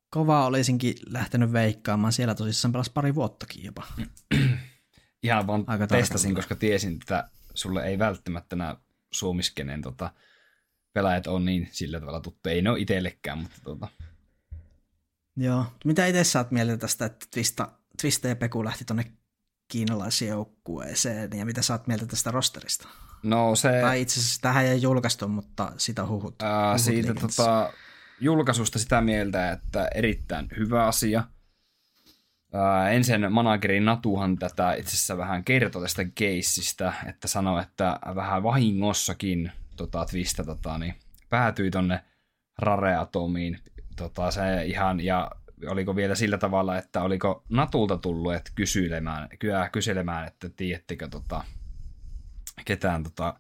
Kova olisinkin lähtenyt veikkaamaan. Siellä tosissaan pelas pari vuottakin jopa. Ihan vaan Aika testasin, koska tiesin, että sulle ei välttämättä nämä suomiskenen tota, pelaajat on niin sillä tavalla tuttu. Ei ne ole itsellekään, mutta tota. Joo. Mitä itse saat mieltä tästä, että Twista, Twista ja Peku lähti tuonne kiinalaisen joukkueeseen, ja mitä saat mieltä tästä rosterista? No se... Tai itse asiassa tähän ei julkaistu, mutta sitä huhut. Ää, huhut siitä tota, julkaisusta sitä mieltä, että erittäin hyvä asia. Ää, ensin manageri Natuhan tätä itse asiassa vähän kertoi tästä keissistä, että sanoi, että vähän vahingossakin tota, Twista tota, niin, päätyi tonne Rare-atomiin. Tota, se ihan, ja oliko vielä sillä tavalla, että oliko Natulta tullut että kyselemään, kyselemään, että tiedättekö tota, ketään tota,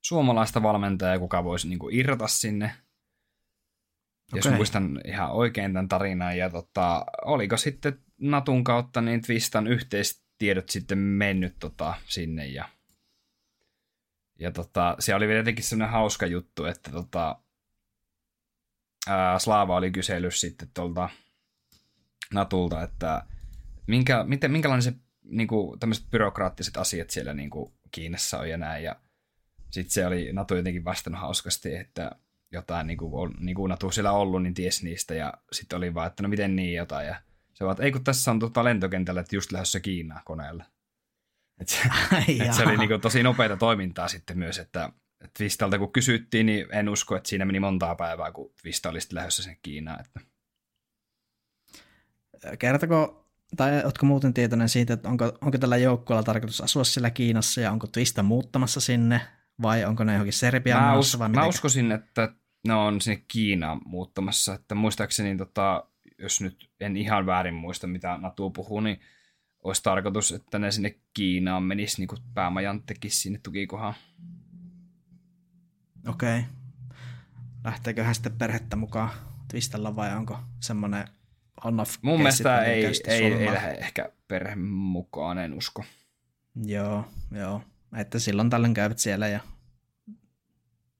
suomalaista valmentajaa, kuka voisi niin kuin, irrota sinne. Okay. Jos muistan ihan oikein tämän tarinan. Ja tota, oliko sitten Natun kautta niin Twistan yhteistiedot sitten mennyt tota, sinne. Ja, ja tota, se oli vielä jotenkin sellainen hauska juttu, että tota, ää, Slaava oli kysellyt sitten tuolta Natulta, että minkä, miten, minkälainen se niin kuin, tämmöiset byrokraattiset asiat siellä niin kuin, Kiinassa on ja näin. Ja sitten se oli Natu jotenkin vastannut hauskasti, että jotain niin kuin, on, niin kuin Natu siellä ollut, niin ties niistä. Ja sitten oli vaan, että no miten niin jotain. Ja se vaan, että ei kun tässä on tota lentokentällä, että just lähdössä Kiinaan koneella. Et se, et se oli niin kuin, tosi nopeita toimintaa sitten myös, että Twistalta kun kysyttiin, niin en usko, että siinä meni montaa päivää, kun Twista oli sitten lähdössä sen Kiinaan. Että. Kertoko tai oletko muuten tietoinen siitä, että onko, onko tällä joukkueella tarkoitus asua siellä Kiinassa ja onko Twista muuttamassa sinne vai onko ne johonkin Serbiaan mä, us, mä uskoisin, että ne on sinne Kiinaan muuttamassa. Että muistaakseni, tota, jos nyt en ihan väärin muista, mitä Natu puhuu, niin olisi tarkoitus, että ne sinne Kiinaan menisi niin kuin päämajanttekin sinne tukikohaan. Okei. Okay. Lähteekö hän sitten perhettä mukaan Twistalla vai onko semmoinen on-off Mun mielestä ei, ei, ei lähde ehkä perhe mukaan, en usko. Joo, joo. Että silloin tällöin käyvät siellä ja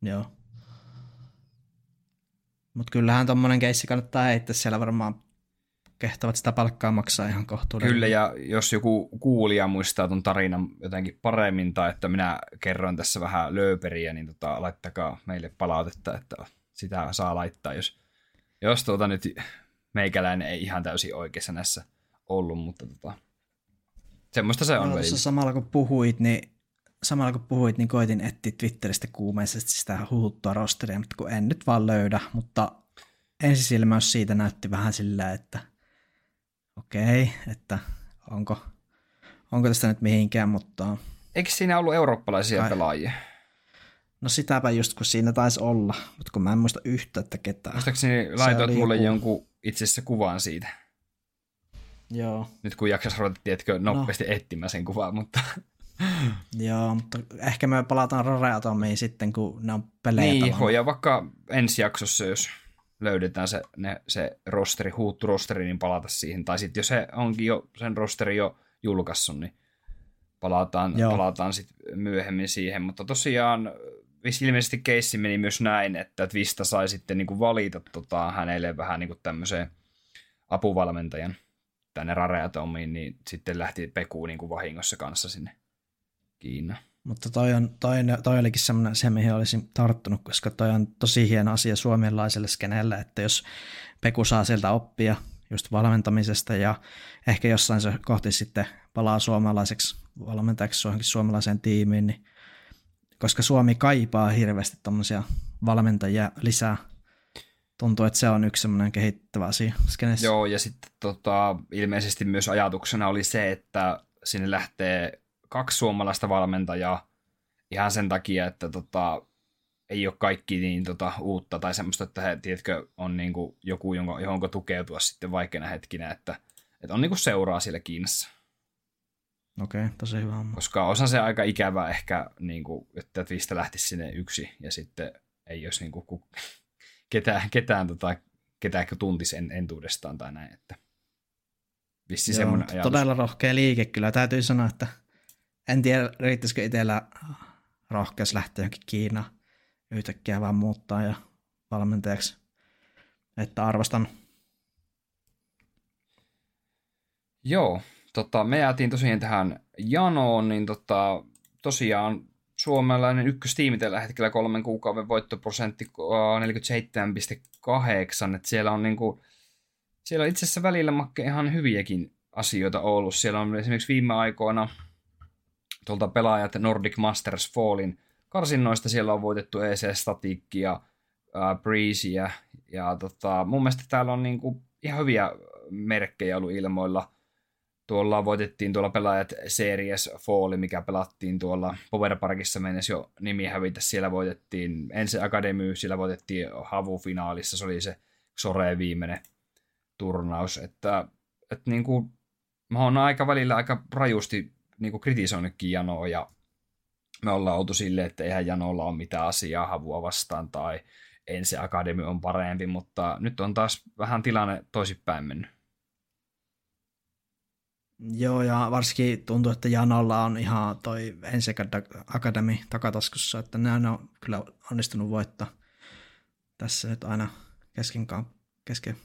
joo. Mutta kyllähän tuommoinen keissi kannattaa heittää siellä varmaan kehtavat sitä palkkaa maksaa ihan kohtuudella. Kyllä, ja jos joku kuulija muistaa tuon tarinan jotenkin paremmin, tai että minä kerroin tässä vähän lööperiä, niin tota, laittakaa meille palautetta, että sitä saa laittaa, jos, jos tuota nyt meikäläinen ei ihan täysin oikeassa näissä ollut, mutta tota, semmoista se on. No, samalla kun puhuit, niin samalla kun puhuit, niin koitin etsiä Twitteristä kuumeisesti sitä huhuttua rosteria, mutta kun en nyt vaan löydä, mutta ensisilmäys siitä näytti vähän sillä, että okei, okay, että onko, onko tästä nyt mihinkään, mutta... Eikö siinä ollut eurooppalaisia kai, pelaajia? No sitäpä just, kun siinä taisi olla, mutta kun mä en muista yhtä, että ketään. Muistaakseni laitoit mulle joku... jonkun itse asiassa kuvan siitä. Joo. Nyt kun jaksas ruveta, tiedätkö, nopeasti no. etsimään sen kuvan, mutta... Joo, mutta ehkä me palataan Rare sitten, kun ne on pelejä Niin, voi ja vaikka ensi jaksossa, jos löydetään se, ne, se rosteri, huuttu rosteri, niin palata siihen. Tai sitten jos se onkin jo sen rosteri jo julkaissut, niin palataan, palataan sitten myöhemmin siihen. Mutta tosiaan ilmeisesti keissi meni myös näin, että Twista sai sitten niin kuin valita tota, hänelle vähän niin kuin tämmöiseen apuvalmentajan tänne Rareatomiin, niin sitten lähti Peku niin kuin vahingossa kanssa sinne Kiinaan. Mutta toi, on, toi, toi olikin semmoinen se, mihin olisin tarttunut, koska toi on tosi hieno asia suomalaiselle skeneelle, että jos Peku saa sieltä oppia just valmentamisesta ja ehkä jossain se kohti sitten palaa suomalaiseksi valmentajaksi johonkin suomalaiseen tiimiin, niin koska Suomi kaipaa hirveästi tuommoisia valmentajia lisää. Tuntuu, että se on yksi semmoinen kehittävä asia skenessä. Joo, ja sitten tota, ilmeisesti myös ajatuksena oli se, että sinne lähtee kaksi suomalaista valmentajaa ihan sen takia, että tota, ei ole kaikki niin tota, uutta tai semmoista, että he, tiedätkö, on niin kuin joku, jonka, johonko tukeutua sitten vaikeina hetkinä, että, että on niin kuin seuraa siellä Kiinassa. Okei, okay, tosi hyvä. Koska osa se aika ikävä ehkä, niin kuin, että Twista lähtisi sinne yksi ja sitten ei olisi niin kuin, ketään, ketään, tota, ketään tuntisi en, entuudestaan tai näin. Että vissi Joo, ajatus. Todella rohkea liike kyllä. Täytyy sanoa, että en tiedä, riittäisikö itsellä rohkeus lähteä johonkin Kiinaan yhtäkkiä vaan muuttaa ja valmentajaksi. Että arvostan. Joo, tota, me jäätiin tosiaan tähän janoon, niin tota, tosiaan suomalainen ykköstiimi tällä hetkellä kolmen kuukauden voittoprosentti 47,8, että siellä on niinku, siellä on itse asiassa välillä makke ihan hyviäkin asioita ollut. Siellä on esimerkiksi viime aikoina tuolta pelaajat Nordic Masters Fallin karsinnoista siellä on voitettu EC Statikkia, äh, Breezea ja tota, mun mielestä täällä on niinku ihan hyviä merkkejä ollut ilmoilla. Tuolla voitettiin tuolla pelaajat Series Fall, mikä pelattiin tuolla Power Parkissa mennessä jo nimi hävitä. Siellä voitettiin Ensi Academy, siellä voitettiin Havu-finaalissa, se oli se Sore viimeinen turnaus. Että, että niin kuin, mä oon aika välillä aika rajusti niin kuin kritisoinutkin Janoa ja me ollaan oltu silleen, että eihän Janolla ole mitään asiaa Havua vastaan tai ensi akademi on parempi, mutta nyt on taas vähän tilanne toisinpäin mennyt. Joo, ja varsinkin tuntuu, että Janolla on ihan toi ensi akademi takataskussa, että ne on kyllä onnistunut voittaa tässä nyt aina kesken, kesken,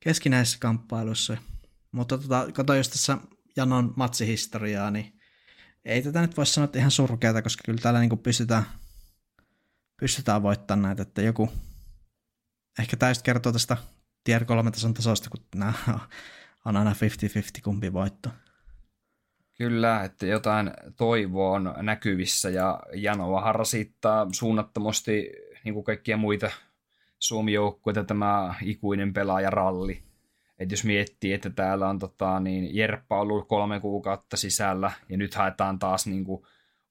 keskinäisessä kamppailussa. Mutta tota, kato, jos tässä Janon matsihistoriaa, niin ei tätä nyt voi sanoa, että ihan surkeata, koska kyllä täällä niin pystytään, pystytään voittamaan näitä, että joku ehkä täysin kertoo tästä tier 3 tason tasosta, kun nämä on aina 50-50 kumpi voitto. Kyllä, että jotain toivoa on näkyvissä ja Janoa rasittaa suunnattomasti niin kuin kaikkia muita Suomi-joukkueita tämä ikuinen pelaajaralli. Et jos miettii, että täällä on tota, niin Jerppa ollut kolme kuukautta sisällä ja nyt haetaan taas niin kuin,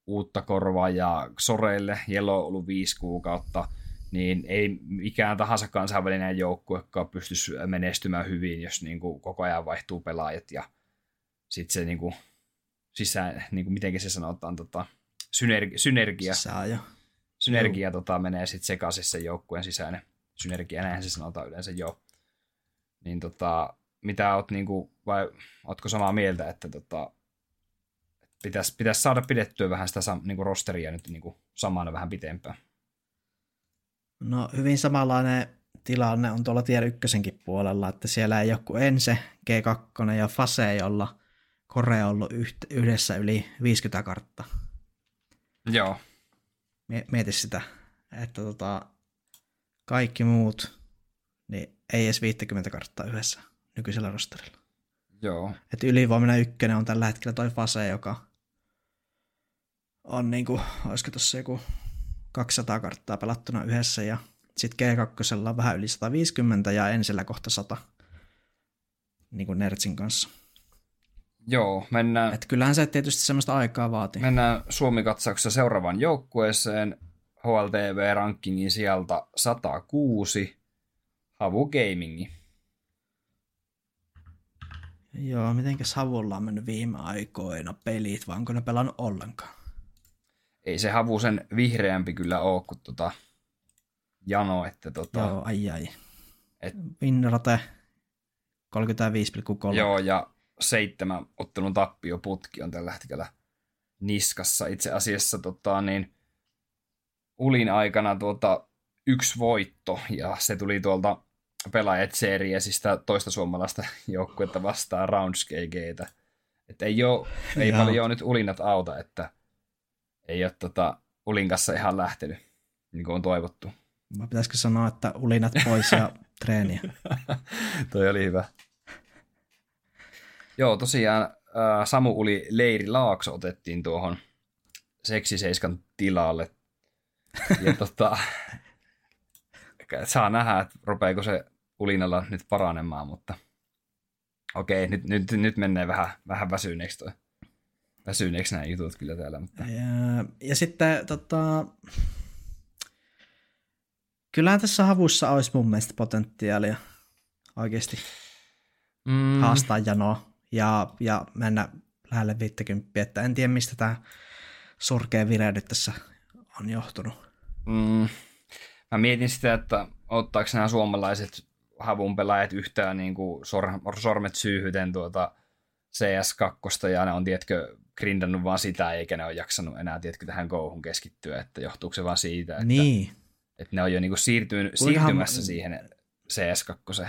uutta korvaa ja Soreille Jelo on ollut viisi kuukautta, niin ei mikään tahansa kansainvälinen joukkue, joka pystyisi menestymään hyvin, jos niin kuin, koko ajan vaihtuu pelaajat ja sitten se niin kuin, sisään, niin kuin, miten se sanotaan, tota, synergi, synergia, Sisään synergia tota, menee sitten sekaisin sen joukkueen sisäinen synergia, näinhän se sanotaan yleensä jo niin tota, mitä oot niinku, vai ootko samaa mieltä, että tota, pitäisi pitäis saada pidettyä vähän sitä niinku rosteria nyt niinku samana vähän pitempään? No hyvin samanlainen tilanne on tuolla Tier 1 puolella, että siellä ei kuin Ense, G2 ja Fase, jolla Korea on ollut yhdessä yli 50 kartta. Joo. Mieti sitä, että tota, kaikki muut niin ei edes 50 karttaa yhdessä nykyisellä rosterilla. Joo. Että ylivoimainen ykkönen on tällä hetkellä toi Fase, joka on niinku, olisiko tuossa joku 200 karttaa pelattuna yhdessä ja sitten G2 on vähän yli 150 ja ensillä kohta 100 niin kuin Nertsin kanssa. Joo, mennään... Et kyllähän se tietysti semmoista aikaa vaatii. Mennään Suomi-katsauksessa seuraavaan joukkueeseen. HLTV-rankingin sieltä 106. Havu Gamingi. Joo, mitenkäs Havulla on mennyt viime aikoina pelit, vai onko ne pelannut ollenkaan? Ei se Havu sen vihreämpi kyllä ole kuin tota Jano, että tota... Joo, ai ai. Et... Winrate 35,3. Joo, ja seitsemän ottelun putki on tällä hetkellä niskassa. Itse asiassa tota, niin, Ulin aikana tuota yksi voitto, ja se tuli tuolta pelaajat seriesistä toista suomalaista joukkuetta vastaan Roundscageitä. Että ei, ole, ei paljon nyt Ulinat auta, että ei ole tota, Ulin kanssa ihan lähtenyt, niin kuin on toivottu. Mä pitäisikö sanoa, että Ulinat pois ja treeniä? Toi oli hyvä. Joo, tosiaan äh, Samu Uli Leiri Laakso otettiin tuohon seksiseiskan tilalle. Ja tota, saa nähdä, että rupeeko se Ulinalla nyt paranemaan, mutta okei, nyt, nyt, nyt menee vähän, vähän väsyneeksi toi. Väsyneeksi nämä jutut kyllä täällä. Mutta... Ja, ja sitten tota, kyllähän tässä havussa olisi mun mielestä potentiaalia oikeasti mm. haastaa janoa ja, ja mennä lähelle 50, että en tiedä mistä tämä surkea vireily tässä on johtunut. Mm. Mä mietin sitä, että ottaako nämä suomalaiset havun pelaajat yhtään niin kuin sor- sormet syyhyten tuota CS2 ja ne on, tiedätkö, grindannut vaan sitä, eikä ne ole jaksanut enää, tiedätkö, tähän kouhun keskittyä, että johtuuko se vaan siitä, että, niin. että ne on jo niin kuin siirtynyt, siirtymässä siihen CS2.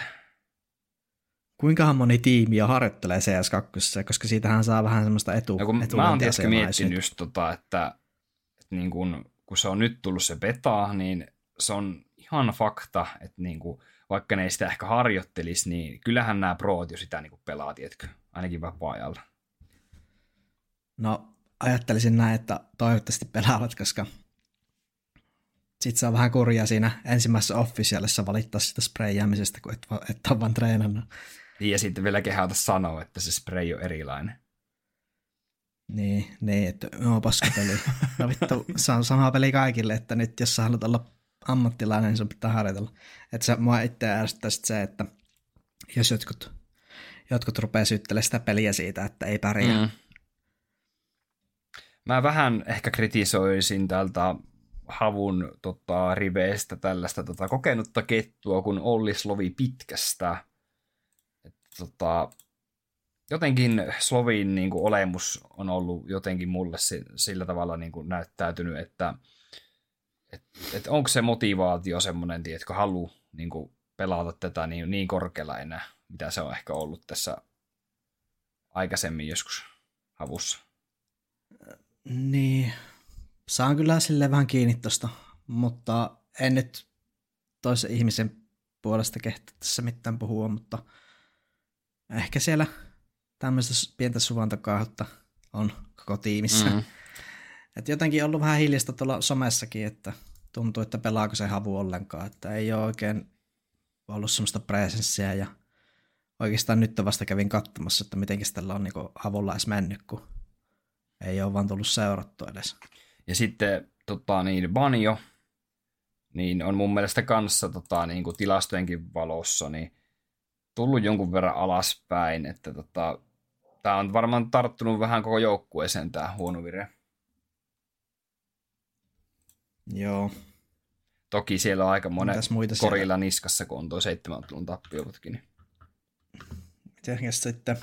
Kuinkahan moni tiimi jo harjoittelee CS2, koska siitähän saa vähän semmoista etu, no, kun Mä oon tietysti miettinyt just tota, että, että niin kun, kun se on nyt tullut se beta, niin se on ihan fakta, että niin kuin, vaikka ne ei sitä ehkä harjoittelisi, niin kyllähän nämä proot jo sitä niin pelaa, tiedätkö, ainakin vapaa-ajalla. No, ajattelisin näin, että toivottavasti pelaavat, koska sit saa vähän kurjaa siinä ensimmäisessä officialissa valittaa sitä sprayjäämisestä, kun et, et ole vaan treenannut. Niin, ja sitten vielä kehätä sanoa, että se spray on erilainen. Niin, niin että joo, paskapeli. No vittu, se on sama peli kaikille, että nyt jos sä haluat olla ammattilainen, niin sun pitää harjoitella. Että se mua itse ärsyttää se, että jos jotkut, jotkut rupeaa syyttelemään sitä peliä siitä, että ei pärjää. Mm. Mä vähän ehkä kritisoisin tältä havun tota, riveistä tällaista tota, kokenutta kettua, kun Olli Slovi pitkästä. Et, tota, jotenkin Slovin niin kuin, olemus on ollut jotenkin mulle sillä tavalla niin kuin, näyttäytynyt, että et, et onko se motivaatio semmoinen, että halu niin kuin, pelata tätä niin, niin korkealla enää, mitä se on ehkä ollut tässä aikaisemmin joskus havussa. Niin, saan kyllä sille vähän kiinni tosta, mutta en nyt toisen ihmisen puolesta kehtä tässä mitään puhua, mutta ehkä siellä tämmöistä pientä suvantokautta on koko tiimissä. Mm. Et jotenkin ollut vähän hiljasta tuolla somessakin, että tuntuu, että pelaako se havu ollenkaan, että ei ole oikein ollut semmoista presenssiä ja oikeastaan nyt vasta kävin katsomassa, että miten tällä on niin havulla edes mennyt, kun ei ole vaan tullut seurattua edes. Ja sitten tota, niin, Banjo, niin on mun mielestä kanssa tota, niin kuin tilastojenkin valossa niin tullut jonkun verran alaspäin, että tota, tämä on varmaan tarttunut vähän koko joukkueeseen tämä huono vire. Joo. Toki siellä on aika monen korilla siellä? niskassa, kun on tuo seitsemän ottelun tappioputki. Niin. Miten sitten,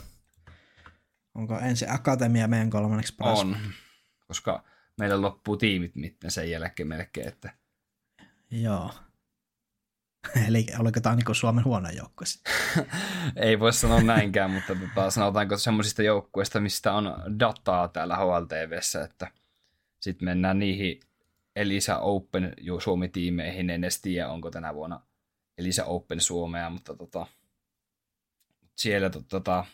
onko ensi akatemia meidän kolmanneksi paras? On, koska meillä loppuu tiimit mitten sen jälkeen melkein. Että... Joo. Eli oliko tämä niin Suomen huono joukkue Ei voi sanoa näinkään, mutta tota, sanotaanko semmoisista joukkueista, mistä on dataa täällä HLTVssä, että sitten mennään niihin Elisa Open Suomi-tiimeihin. En edes tiedä, onko tänä vuonna Elisa Open Suomea, mutta tota, siellä, tota,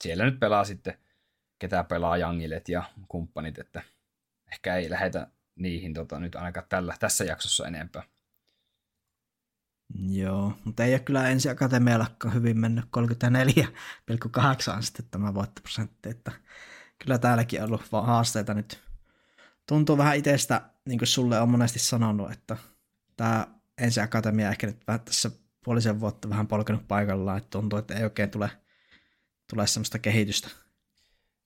siellä nyt pelaa sitten ketä pelaa Jangilet ja kumppanit, että ehkä ei lähetä niihin tota, nyt ainakaan tällä, tässä jaksossa enempää. Joo, mutta ei ole kyllä ensi akatemiallakaan hyvin mennyt 34,8 sitten tämä voittoprosentti, että kyllä täälläkin on ollut haasteita nyt. Tuntuu vähän itsestä, niin kuin sulle on monesti sanonut, että tämä ensi akatemia ehkä nyt vähän tässä puolisen vuotta vähän polkenut paikallaan, että tuntuu, että ei oikein tule, tule semmoista kehitystä.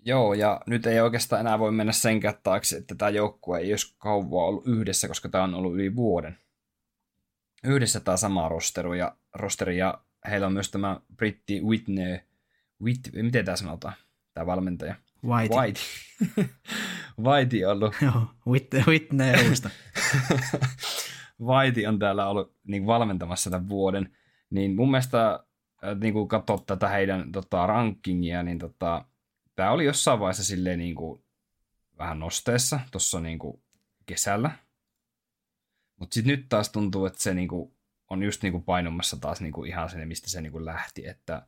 Joo, ja nyt ei oikeastaan enää voi mennä senkään taakse, että tämä joukkue ei olisi kauan ollut yhdessä, koska tämä on ollut yli vuoden. Yhdessä tämä sama rosteri ja, rosteri, ja heillä on myös tämä britti Whitney, Whit, miten tämä sanotaan, tämä valmentaja? Whitey. Whitey. Whitey ollut. Joo, Whitney, Whitney Vaiti on täällä ollut niin valmentamassa tämän vuoden, niin mun mielestä niin kun katsoo tätä heidän tota, rankingia, niin tota, tämä oli jossain vaiheessa silleen niin kuin, vähän nosteessa tuossa niin kesällä. Mutta sitten nyt taas tuntuu, että se niin kuin, on just niin kuin painumassa taas niin kuin ihan sinne, mistä se niin kuin lähti. Että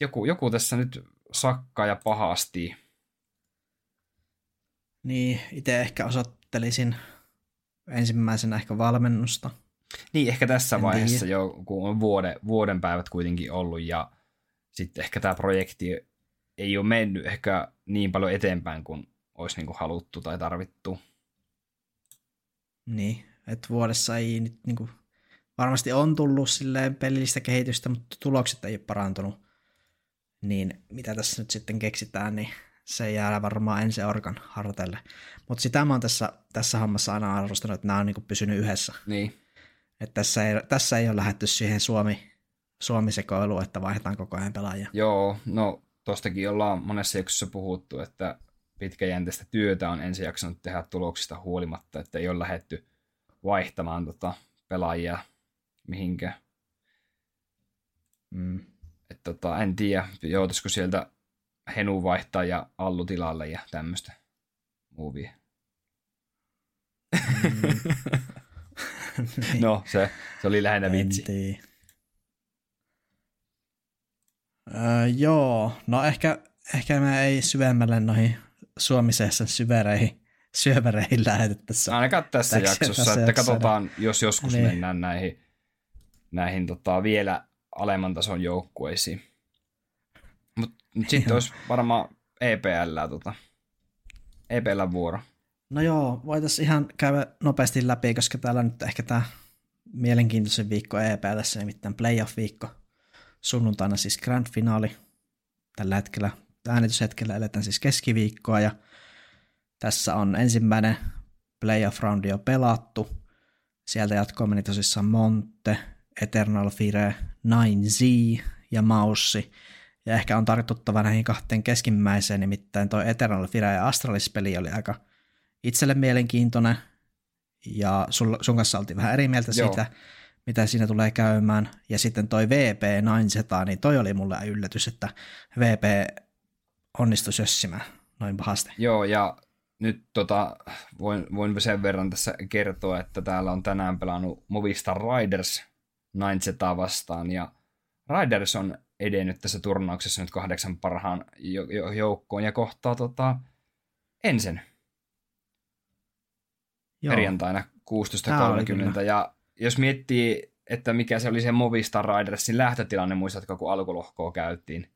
joku, joku tässä nyt sakkaa ja pahasti. Niin, itse ehkä osoittelisin ensimmäisenä ehkä valmennusta. Niin, ehkä tässä en vaiheessa tiedä. jo, kun on vuoden, vuoden päivät kuitenkin ollut ja sitten ehkä tämä projekti ei ole mennyt ehkä niin paljon eteenpäin kuin olisi niin kuin haluttu tai tarvittu. Niin, että vuodessa ei nyt niin kuin, varmasti on tullut silleen pelillistä kehitystä, mutta tulokset ei ole parantunut. Niin mitä tässä nyt sitten keksitään, niin se jää varmaan ensi orkan harteille. Mutta sitä mä oon tässä, tässä hommassa aina arvostanut, että nämä on niin pysynyt yhdessä. Niin. Että tässä ei, tässä ei ole lähdetty siihen Suomi, Suomi-sekoiluun, että vaihdetaan koko ajan pelaajia. Joo, no tostakin ollaan monessa jaksossa puhuttu, että pitkäjänteistä työtä on ensi jaksanut tehdä tuloksista huolimatta, että ei ole lähetty vaihtamaan tota pelaajia mihinkä. Mm. Et tota, en tiedä, joutuisiko sieltä Henu vaihtaa ja Allu tilalle ja tämmöistä movie. Mm. no, se, se oli lähinnä vitsi. Öö, joo, no ehkä, ehkä me ei syvemmälle noihin suomisessa syvereihin, syövereihin lähetettäessä. Ainakaan tässä jaksossa, tässä että jaksossa. katsotaan, jos joskus niin. mennään näihin, näihin tota, vielä alemman tason joukkueisiin. Mutta mut sitten olisi varmaan EPL, tota, EPL vuoro. No joo, voitaisiin ihan käydä nopeasti läpi, koska täällä nyt ehkä tämä mielenkiintoisen viikko EPLssä, nimittäin playoff-viikko. Sunnuntaina siis grand finaali. Tällä hetkellä, äänityshetkellä eletään siis keskiviikkoa ja tässä on ensimmäinen playoff-roundi jo pelattu. Sieltä jatkoa meni tosissaan Monte, Eternal Fire, 9Z ja Maussi. Ja ehkä on tartuttava näihin kahteen keskimmäiseen, nimittäin toi Eternal Fire ja Astralis-peli oli aika itselle mielenkiintoinen, ja sun, sun kanssa oltiin vähän eri mieltä Joo. siitä, mitä siinä tulee käymään. Ja sitten toi VP 900, niin toi oli mulle yllätys, että VP onnistui sössimään noin pahasti. Joo, ja nyt tota, voin, voin sen verran tässä kertoa, että täällä on tänään pelannut Movistar Riders 900 vastaan, ja Riders on edennyt tässä turnauksessa nyt kahdeksan parhaan joukkoon ja kohtaa tota, ensin Joo. perjantaina 16.30. Ja jos miettii, että mikä se oli se Movistar Ridersin lähtötilanne, muistatko, kun alkulohkoa käytiin,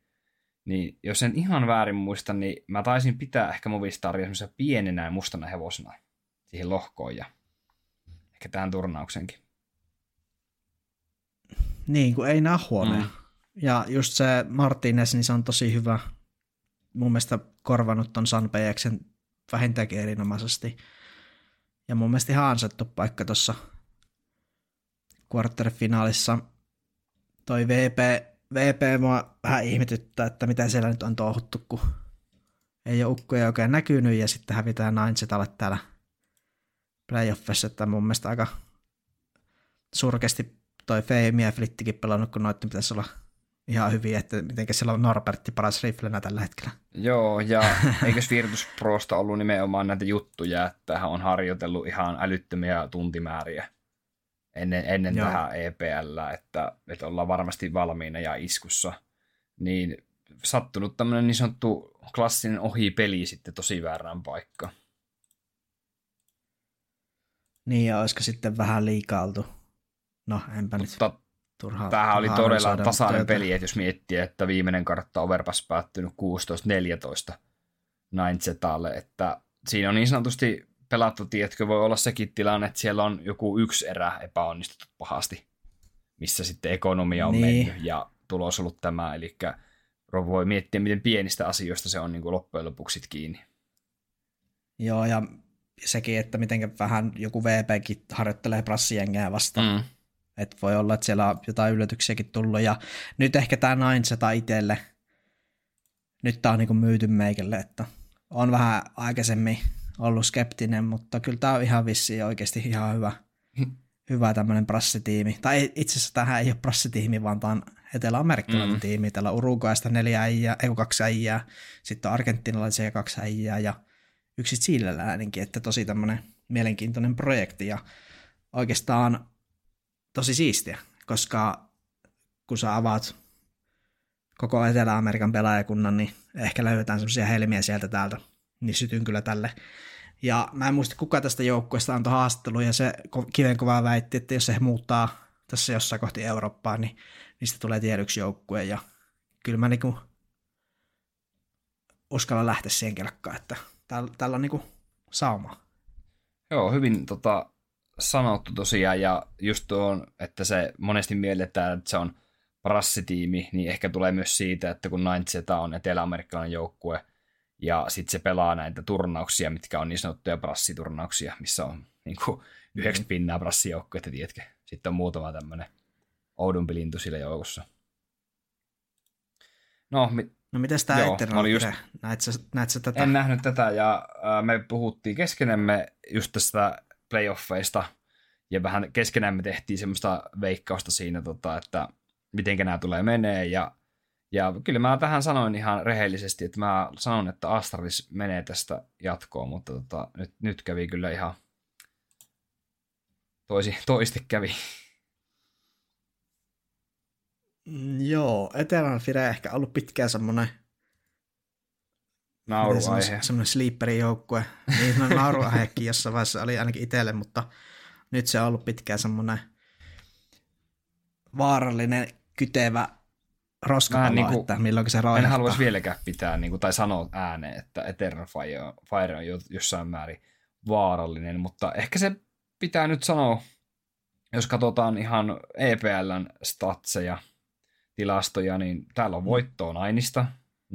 niin jos en ihan väärin muista, niin mä taisin pitää ehkä Movistaria semmoisena pienenä ja mustana hevosena siihen lohkoon ja ehkä tähän turnauksenkin. Niin, kun ei näe huomioon. Mm. Ja just se Martinez, niin se on tosi hyvä. Mun mielestä korvanut ton Sanpejeksen vähintäänkin erinomaisesti. Ja mun mielestä ihan ansaittu paikka tuossa quarterfinaalissa. Toi VP, VP mua vähän ihmetyttää, että mitä siellä nyt on touhuttu, kun ei ole ukkoja oikein näkynyt ja sitten hävitään Ninetsetalle täällä playoffissa, että mun mielestä aika surkeasti toi Feimi ja Flittikin pelannut, kun noitten pitäisi olla ihan hyvin, että miten siellä on Norbertti paras riflenä tällä hetkellä. Joo, ja eikös Virtus Prosta ollut nimenomaan näitä juttuja, että hän on harjoitellut ihan älyttömiä tuntimääriä ennen, ennen tähän EPL, että, että ollaan varmasti valmiina ja iskussa. Niin sattunut tämmöinen niin sanottu klassinen ohipeli sitten tosi väärään paikka. Niin, ja olisiko sitten vähän liikaa oltu? No, enpä Mutta nyt Turha, Tämähän oli todella tasainen peli, että jos miettii, että viimeinen kartta Overpass päättynyt 16-14 Ninezetalle, että siinä on niin sanotusti pelattu, tiedätkö, voi olla sekin tilanne, että siellä on joku yksi erä epäonnistuttu pahasti, missä sitten ekonomia on niin. mennyt ja tulos ollut tämä, eli voi miettiä, miten pienistä asioista se on niin kuin loppujen lopuksi kiinni. Joo, ja sekin, että miten vähän joku VPkin harjoittelee prassijengää vastaan. Mm et voi olla, että siellä on jotain yllätyksiäkin tullut. Ja nyt ehkä tämä 900 itselle, nyt tämä on niinku myyty meikälle, että on vähän aikaisemmin ollut skeptinen, mutta kyllä tämä on ihan vissi oikeasti ihan hyvä, hyvä tämmöinen prassitiimi. Tai itse asiassa tähän ei ole prassitiimi, vaan tämä on etelä-amerikkalainen mm. tiimi. Täällä on Uruguaysta neljä äijää, ei kaksi äijää, sitten on argentinalaisia kaksi äijää ja yksi chileläinenkin, että tosi tämmöinen mielenkiintoinen projekti ja oikeastaan tosi siistiä, koska kun sä avaat koko Etelä-Amerikan pelaajakunnan, niin ehkä löydetään semmoisia helmiä sieltä täältä, niin sytyn kyllä tälle. Ja mä en muista, kuka tästä joukkueesta antoi haastattelun, ja se kivenkovaa väitti, että jos se muuttaa tässä jossain kohti Eurooppaa, niin niistä tulee tiedyksi joukkue, ja kyllä mä niinku uskalla lähteä siihen kelkkaan, että täällä, täällä on niinku sauma. Joo, hyvin tota, sanottu tosiaan, ja just tuon, että se monesti mielletään, että se on prassitiimi, niin ehkä tulee myös siitä, että kun Ninth on etelä-amerikkalainen joukkue, ja sitten se pelaa näitä turnauksia, mitkä on niin sanottuja prassiturnauksia, missä on niin kuin yhdeksän mm. pinnaa prassijoukkuetta, tiedätkö? Sitten on muutama tämmöinen oudumpi lintu sillä joukossa. No, mi- no miten tämä Eternal just... näet, sä, näet sä tätä? En nähnyt tätä, ja äh, me puhuttiin keskenemme just tästä playoffeista, ja vähän keskenämme tehtiin semmoista veikkausta siinä, tota, että miten nämä tulee menee, ja ja kyllä mä tähän sanoin ihan rehellisesti, että mä sanon, että Astralis menee tästä jatkoon, mutta tota, nyt, nyt kävi kyllä ihan toisi, toiste kävi. Mm, joo, Eternal Fire ehkä ollut pitkään semmoinen nauruaihe. Semmoinen sleeperin joukkue. Niin, no, nauruaihekin jossain vaiheessa oli ainakin itselle, mutta nyt se on ollut pitkään semmoinen vaarallinen, kytevä roskapallo, niin kuin, että milloin se roihahtaa. En haluaisi vieläkään pitää niin kuin, tai sanoa ääneen, että Eternal Fire on, Fire on jossain määrin vaarallinen, mutta ehkä se pitää nyt sanoa, jos katsotaan ihan EPLn statseja, tilastoja, niin täällä on mm. voittoa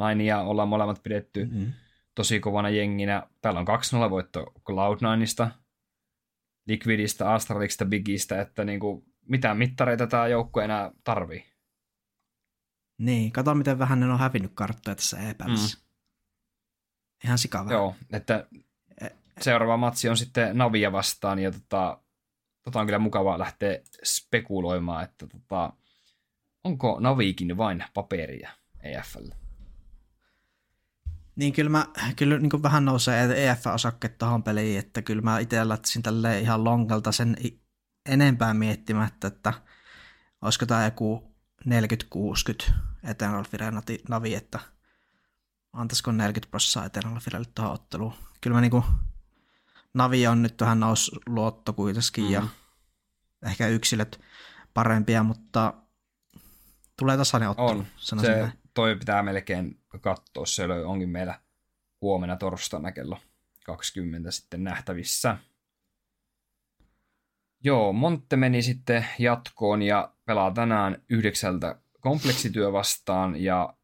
Nainia ollaan molemmat pidetty mm-hmm. tosi kovana jenginä. Täällä on 2-0 voitto Cloud9ista, Liquidista, Astralista, Bigistä, että niin kuin, mitään mittareita tämä joukkue enää tarvii. Niin, kato miten vähän ne on hävinnyt karttoja tässä EPLissä. Mm. Ihan sikavaa. Joo, että e- seuraava matsi on sitten Navia vastaan ja tota, tota on kyllä mukava lähteä spekuloimaan, että tota, onko Navikin vain paperia EFL? Niin kyllä, mä, kyllä niin kuin vähän nousee EF-osakkeet tuohon peliin, että kyllä mä itse lähtisin tälle ihan lonkalta sen enempää miettimättä, että olisiko tämä joku 40-60 Eternal Fire Navi, että antaisiko 40 prosenttia Eternal Firelle tuohon otteluun. Kyllä mä niinku, Navi on nyt vähän nous luotto kuitenkin mm. ja ehkä yksilöt parempia, mutta tulee tasainen ottelu. On. Se, toi pitää melkein katsoa. Se onkin meillä huomenna torstaina kello 20 sitten nähtävissä. Joo, Montte meni sitten jatkoon ja pelaa tänään yhdeksältä kompleksityö vastaan ja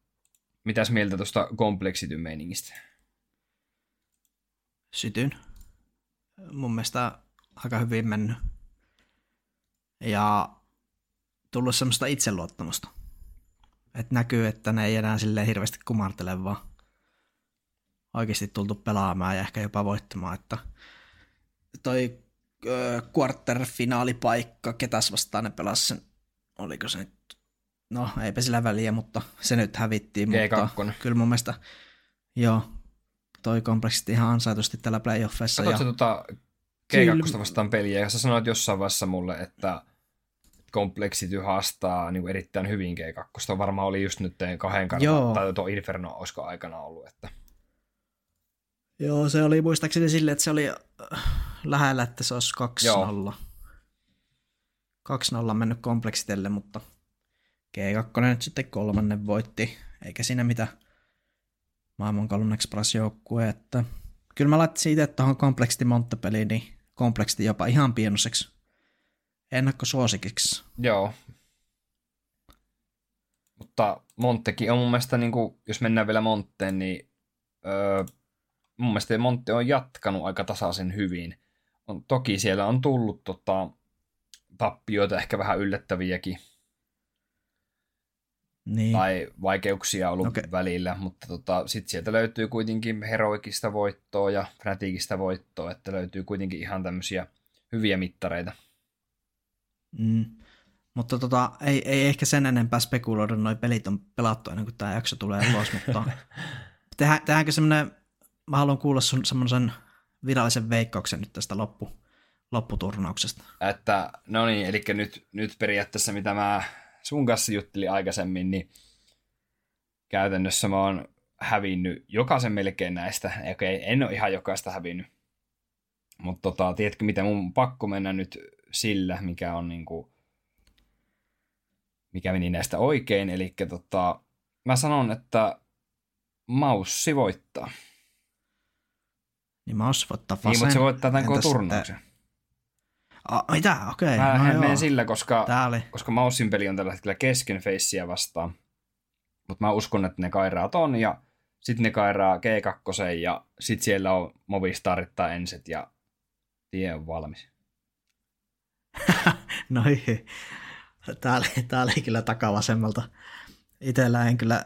mitäs mieltä tuosta kompleksityn meiningistä? Sytyn. Mun mielestä aika hyvin mennyt. Ja tullut semmoista itseluottamusta. Että näkyy, että ne ei enää sille hirveästi kumartele, vaan oikeasti tultu pelaamaan ja ehkä jopa voittamaan. Että toi quarter-finaalipaikka, ketäs vastaan ne pelasi sen, oliko se nyt no eipä sillä väliä, mutta se nyt hävittiin. G2. Mutta kyllä mun mielestä, joo, toi kompleksiti ihan ansaitusti tällä playoffissa. Katsotko ja... tota G2 vastaan peliä, ja sä sanoit jossain vaiheessa mulle, että kompleksity haastaa niin kuin erittäin hyvin G2. Varmaan oli just nyt kahden kannalta, tai tuo Inferno olisiko aikana ollut. Että... Joo, se oli muistaakseni silleen, että se oli äh, lähellä, että se olisi 2-0. 2-0 mennyt kompleksitelle, mutta G2 nyt sitten kolmannen voitti, eikä siinä mitä maailman kolmanneksi paras joukkue, että kyllä mä laittaisin itse tuohon kompleksiti monttapeliin, niin kompleksiti jopa ihan pienoseksi ennakkosuosikiksi. Joo. Mutta Monttekin on mun mielestä, niin kuin, jos mennään vielä Montteen, niin öö, mun mielestä Montte on jatkanut aika tasaisen hyvin. On, toki siellä on tullut tota, tappioita, ehkä vähän yllättäviäkin, niin. tai vaikeuksia ollut okay. välillä, mutta tota, sitten sieltä löytyy kuitenkin heroikista voittoa ja Fnaticista voittoa, että löytyy kuitenkin ihan tämmöisiä hyviä mittareita. Mm. Mutta tota, ei, ei ehkä sen enempää spekuloida, noin pelit on pelattu ennen kuin tämä jakso tulee ulos, mutta tehdään, tehdäänkö semmoinen, mä haluan kuulla sun semmoisen virallisen veikkauksen nyt tästä loppu, lopputurnauksesta. Että, no niin, eli nyt, nyt periaatteessa mitä mä sun kanssa juttelin aikaisemmin, niin käytännössä mä oon hävinnyt jokaisen melkein näistä. Okei, en ole ihan jokaista hävinnyt. Mutta tota, tiedätkö, mitä mun pakko mennä nyt sillä, mikä on niinku, mikä meni näistä oikein. Eli tota, mä sanon, että Maussi voittaa. Niin Maussi voittaa Fasen. Niin, mutta se voittaa tämän koko turnauksen. Oh, mitä? Okei. Okay. Mä no menen sillä, koska, koska Maussin peli on tällä hetkellä kesken feissiä vastaan. Mutta mä uskon, että ne kairaat on ja sitten ne kairaa G2 ja sitten siellä on Movistarit tai Enset ja tie on valmis. no ei. Tää oli, tää oli kyllä takavasemmalta. Itellä en kyllä,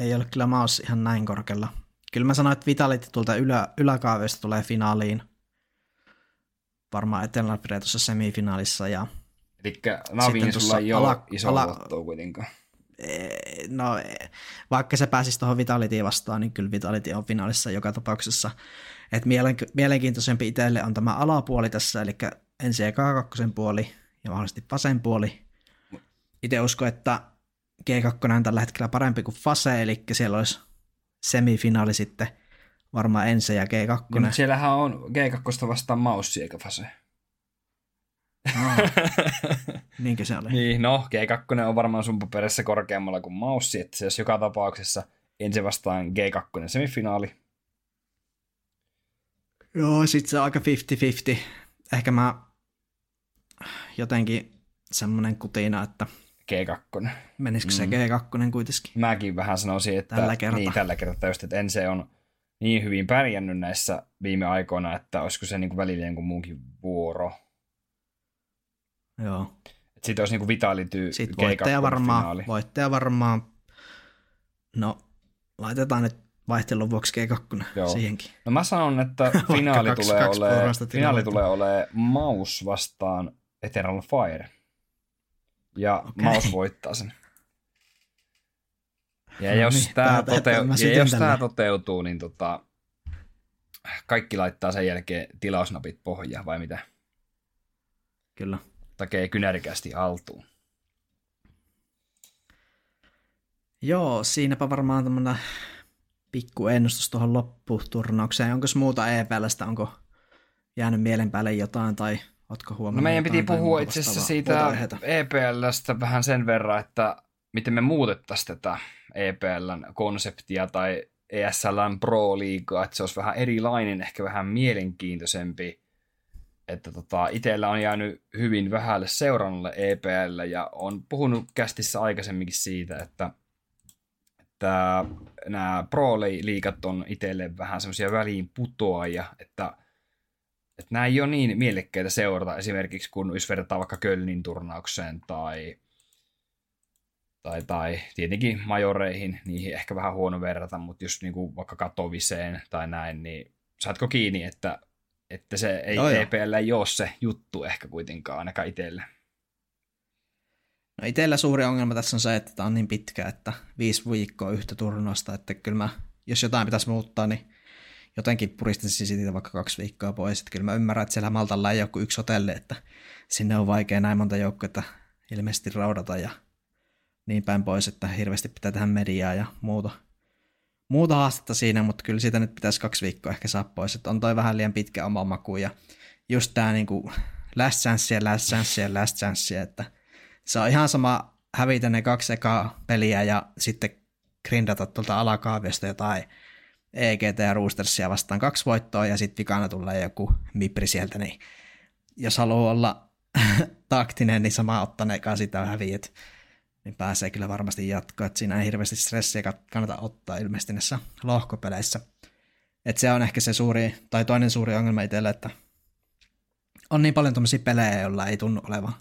ei ole kyllä maus ihan näin korkealla. Kyllä mä sanoin, että Vitality tuolta ylä, yläkaaveista tulee finaaliin – varmaan Eternal tuossa semifinaalissa. Ja Eli Navin sulla ei ala, ole iso ala, kuitenkaan. No, vaikka se pääsisi tuohon Vitalitiin vastaan, niin kyllä Vitality on finaalissa joka tapauksessa. Et mielenkiintoisempi itselle on tämä alapuoli tässä, eli ensin K2 puoli ja mahdollisesti Fasen puoli. Itse uskon, että G2 on tällä hetkellä parempi kuin Fase, eli siellä olisi semifinaali sitten – varmaan ensi ja G2. Niin, mutta siellähän on G2 vastaan maussi eikä fase. Oh. Niinkö se oli? Niin, no G2 on varmaan sun paperissa korkeammalla kuin maussi, että se olisi joka tapauksessa ensi vastaan G2 semifinaali. Joo, sit se on aika 50-50. Ehkä mä jotenkin semmonen kutina, että G2. Menisikö mm. se G2 kuitenkin? Mäkin vähän sanoisin, että tällä kertaa. Niin, tällä kertaa just, että ensi on niin hyvin pärjännyt näissä viime aikoina, että olisiko se niin kuin välillä jonkun muunkin vuoro. Joo. Sitten olisi niin kuin Vitality Sitten voittaja varmaan, finaali. voittaja varmaan, no laitetaan nyt vaihtelun vuoksi G2 Joo. siihenkin. No mä sanon, että finaali kaksi, tulee kaksi ole, finaali tulee ole Maus vastaan Eternal Fire. Ja okay. Maus voittaa sen. Ja no jos, niin, tämä, toteu- ja jos tämä toteutuu, niin tota, kaikki laittaa sen jälkeen tilausnapit pohjaan, vai mitä? Kyllä. Takee kynärikästi altuun. Joo, siinäpä varmaan tämmöinen pikku ennustus tuohon lopputurnaukseen. Onko muuta EPLstä, onko jäänyt mielen päälle jotain tai ootko huomannut? No meidän piti puhua itse asiassa siitä EPLstä vähän sen verran, että miten me muutettaisiin tätä EPLn konseptia tai ESLn Pro-liigaa, että se olisi vähän erilainen, ehkä vähän mielenkiintoisempi. Että tota, itsellä on jäänyt hyvin vähälle seurannalle EPL ja on puhunut kästissä aikaisemminkin siitä, että, että nämä Pro-liigat on itselle vähän semmoisia väliin putoajia, että, että nämä ei ole niin mielekkäitä seurata esimerkiksi kun jos verrataan vaikka Kölnin turnaukseen tai tai, tai tietenkin majoreihin, niihin ehkä vähän huono verrata, mutta jos niinku vaikka katoviseen tai näin, niin saatko kiinni, että, että se ei, no EPL ei ole se juttu ehkä kuitenkaan ainakaan itselle? No itsellä suuri ongelma tässä on se, että tämä on niin pitkä, että viisi viikkoa yhtä turnausta, että kyllä mä, jos jotain pitäisi muuttaa, niin jotenkin puristaisin siitä vaikka kaksi viikkoa pois. Että kyllä mä ymmärrän, että siellä Maltalla ei ole kuin yksi hotelli, että sinne on vaikea näin monta joukkoa ilmeisesti raudata ja niin päin pois, että hirveästi pitää tehdä mediaa ja muuta, muuta haastetta siinä, mutta kyllä siitä nyt pitäisi kaksi viikkoa ehkä saa pois, että on toi vähän liian pitkä oma maku ja just tää niinku last chance last chance last chance, että se on ihan sama hävitä ne kaksi ekaa peliä ja sitten grindata tuolta alakaaviosta jotain EGT ja Roostersia vastaan kaksi voittoa ja sitten vikana tulee joku mipri sieltä, niin jos haluaa olla taktinen, niin sama ottaneekaan sitä häviät niin pääsee kyllä varmasti jatkaa. Että siinä ei hirveästi stressiä kannata ottaa ilmeisesti näissä lohkopeleissä. Että se on ehkä se suuri, tai toinen suuri ongelma itselle, että on niin paljon tämmöisiä pelejä, joilla ei tunnu olevan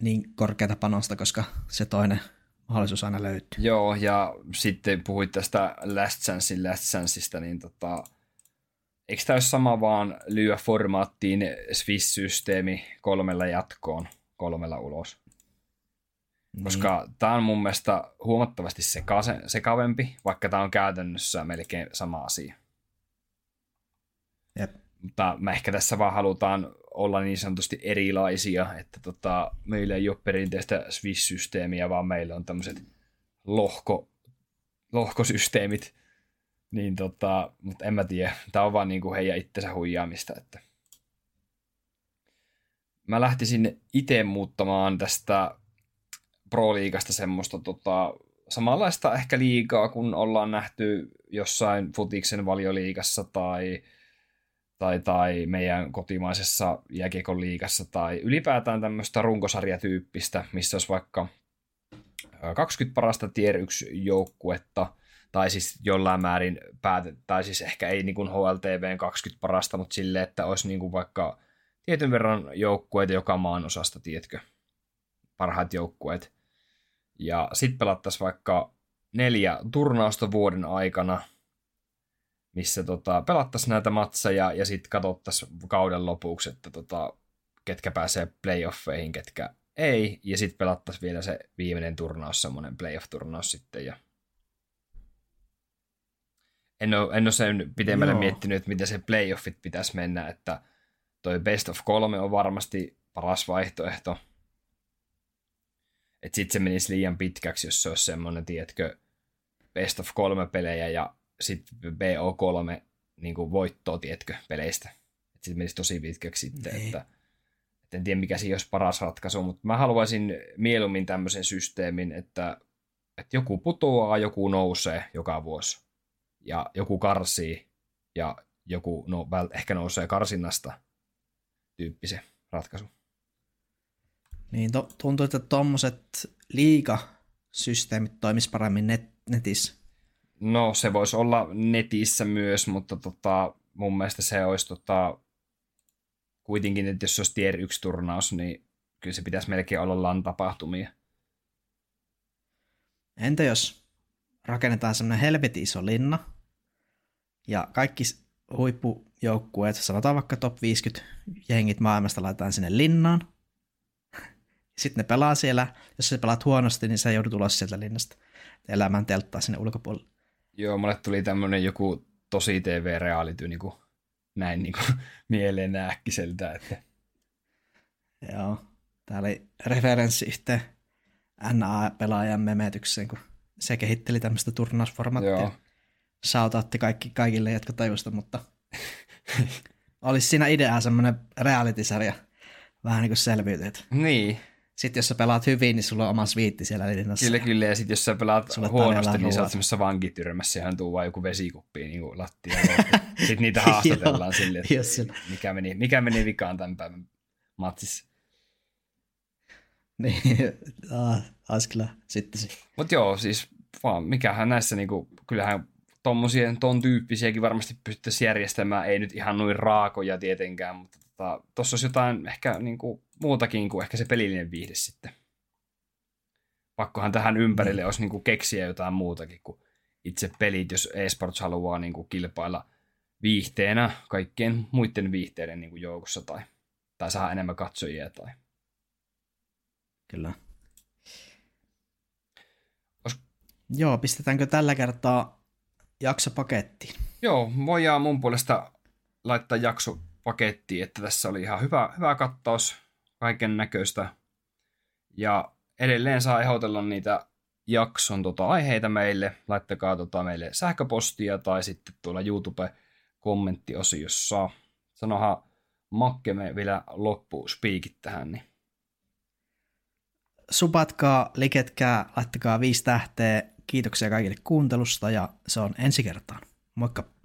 niin korkeata panosta, koska se toinen mahdollisuus aina löytyy. Joo, ja sitten puhuit tästä Last Chancein Last Chanceista, niin tota, eikö tämä ole sama vaan lyö formaattiin Swiss-systeemi kolmella jatkoon, kolmella ulos? Niin. Koska tämä on mun mielestä huomattavasti sekase, sekavempi, vaikka tämä on käytännössä melkein sama asia. Jep. Mutta mä ehkä tässä vaan halutaan olla niin sanotusti erilaisia, että tota, meillä ei ole perinteistä Swiss-systeemiä, vaan meillä on tämmöiset lohko, lohkosysteemit. Niin tota, mutta en mä tiedä. Tämä on vaan niinku heidän itsensä huijaamista. Että. Mä lähtisin itse muuttamaan tästä Pro-liigasta semmoista tota, samanlaista ehkä liigaa, kun ollaan nähty jossain futiksen valioliigassa tai, tai, tai meidän kotimaisessa jääkiekon liigassa tai ylipäätään tämmöistä runkosarjatyyppistä, missä olisi vaikka 20 parasta tier 1 joukkuetta, tai siis jollain määrin päätet, tai siis ehkä ei niin kuin HLTVn 20 parasta, mutta silleen, että olisi niin kuin vaikka tietyn verran joukkueita joka maan osasta, tiedätkö, parhaat joukkueet. Ja sitten pelattaisiin vaikka neljä turnausta vuoden aikana, missä tota, pelattaisiin näitä matseja ja sitten katsottaisiin kauden lopuksi, että tota, ketkä pääsee playoffeihin, ketkä ei. Ja sitten pelattaisiin vielä se viimeinen turnaus, semmoinen playoff-turnaus sitten. Ja... En ole, en ole sen pitemmälle Joo. miettinyt, että miten se playoffit pitäisi mennä, että toi best of kolme on varmasti paras vaihtoehto – että sitten se menisi liian pitkäksi, jos se olisi semmoinen, tiedätkö, best of kolme pelejä ja sitten BO3 niin kuin voittoa, tiedätkö, peleistä. Sitten menisi tosi pitkäksi sitten, niin. että, että en tiedä mikä siinä olisi paras ratkaisu, mutta mä haluaisin mieluummin tämmöisen systeemin, että, että joku putoaa, joku nousee joka vuosi ja joku karsii ja joku no, ehkä nousee karsinnasta tyyppisen ratkaisu. Niin to, tuntuu, että tuommoiset liigasysteemit toimis paremmin net, netissä. No se voisi olla netissä myös, mutta tota, mun mielestä se olisi tota, kuitenkin, että jos se olisi tier 1 turnaus, niin kyllä se pitäisi melkein olla LAN tapahtumia. Entä jos rakennetaan semmoinen helvetin iso linna, ja kaikki huippujoukkueet, sanotaan vaikka top 50 jengit maailmasta laitetaan sinne linnaan, sitten ne pelaa siellä. Jos sä pelaat huonosti, niin sä joudut ulos sieltä linnasta. Elämään telttaa sinne ulkopuolelle. Joo, mulle tuli tämmönen joku tosi TV-reality niin kuin, näin niin kuin, mieleen äkkiseltä. Että... Joo, tää oli referenssi yhteen NA-pelaajan memetykseen, kun se kehitteli tämmöistä turnausformaattia. Joo. Shoutoutti kaikki, kaikille, jotka tajusta, mutta olisi siinä idea semmoinen reality-sarja, vähän niin kuin selviytyt. Niin, sitten jos sä pelaat hyvin, niin sulla on oma sviitti siellä linnassa. Kyllä, kyllä. Ja sitten jos sä pelaat Sulle huonosti, niin sä oot semmoisessa vankityrmässä ja tuu vaan joku vesikuppi niin kuin lattia. sitten niitä haastatellaan silleen, että mikä meni, mikä meni vikaan tämän päivän matsissa. Niin, taas kyllä sitten se. Mutta joo, siis vaan mikähän näissä niinku, kyllähän tommosien, ton tyyppisiäkin varmasti pystyttäisiin järjestämään, ei nyt ihan noin raakoja tietenkään, mutta tuossa tota, olisi jotain ehkä niinku, muutakin kuin ehkä se pelillinen viihde sitten. Pakkohan tähän ympärille olisi niin kuin keksiä jotain muutakin kuin itse pelit, jos eSports haluaa niin kuin kilpailla viihteenä kaikkien muiden viihteiden niin kuin joukossa tai, tai saa enemmän katsojia. Tai... Kyllä. Os... Joo, pistetäänkö tällä kertaa jakso pakettiin? Joo, voidaan mun puolesta laittaa jakso pakettiin, että tässä oli ihan hyvä, hyvä kattaus kaiken näköistä. Ja edelleen saa ehdotella niitä jakson tota, aiheita meille. Laittakaa tota, meille sähköpostia tai sitten tuolla YouTube-kommenttiosiossa. Sanohan Makke me vielä loppu spiikit tähän. Niin. Supatkaa, liketkää, laittakaa viisi tähteä. Kiitoksia kaikille kuuntelusta ja se on ensi kertaan. Moikka!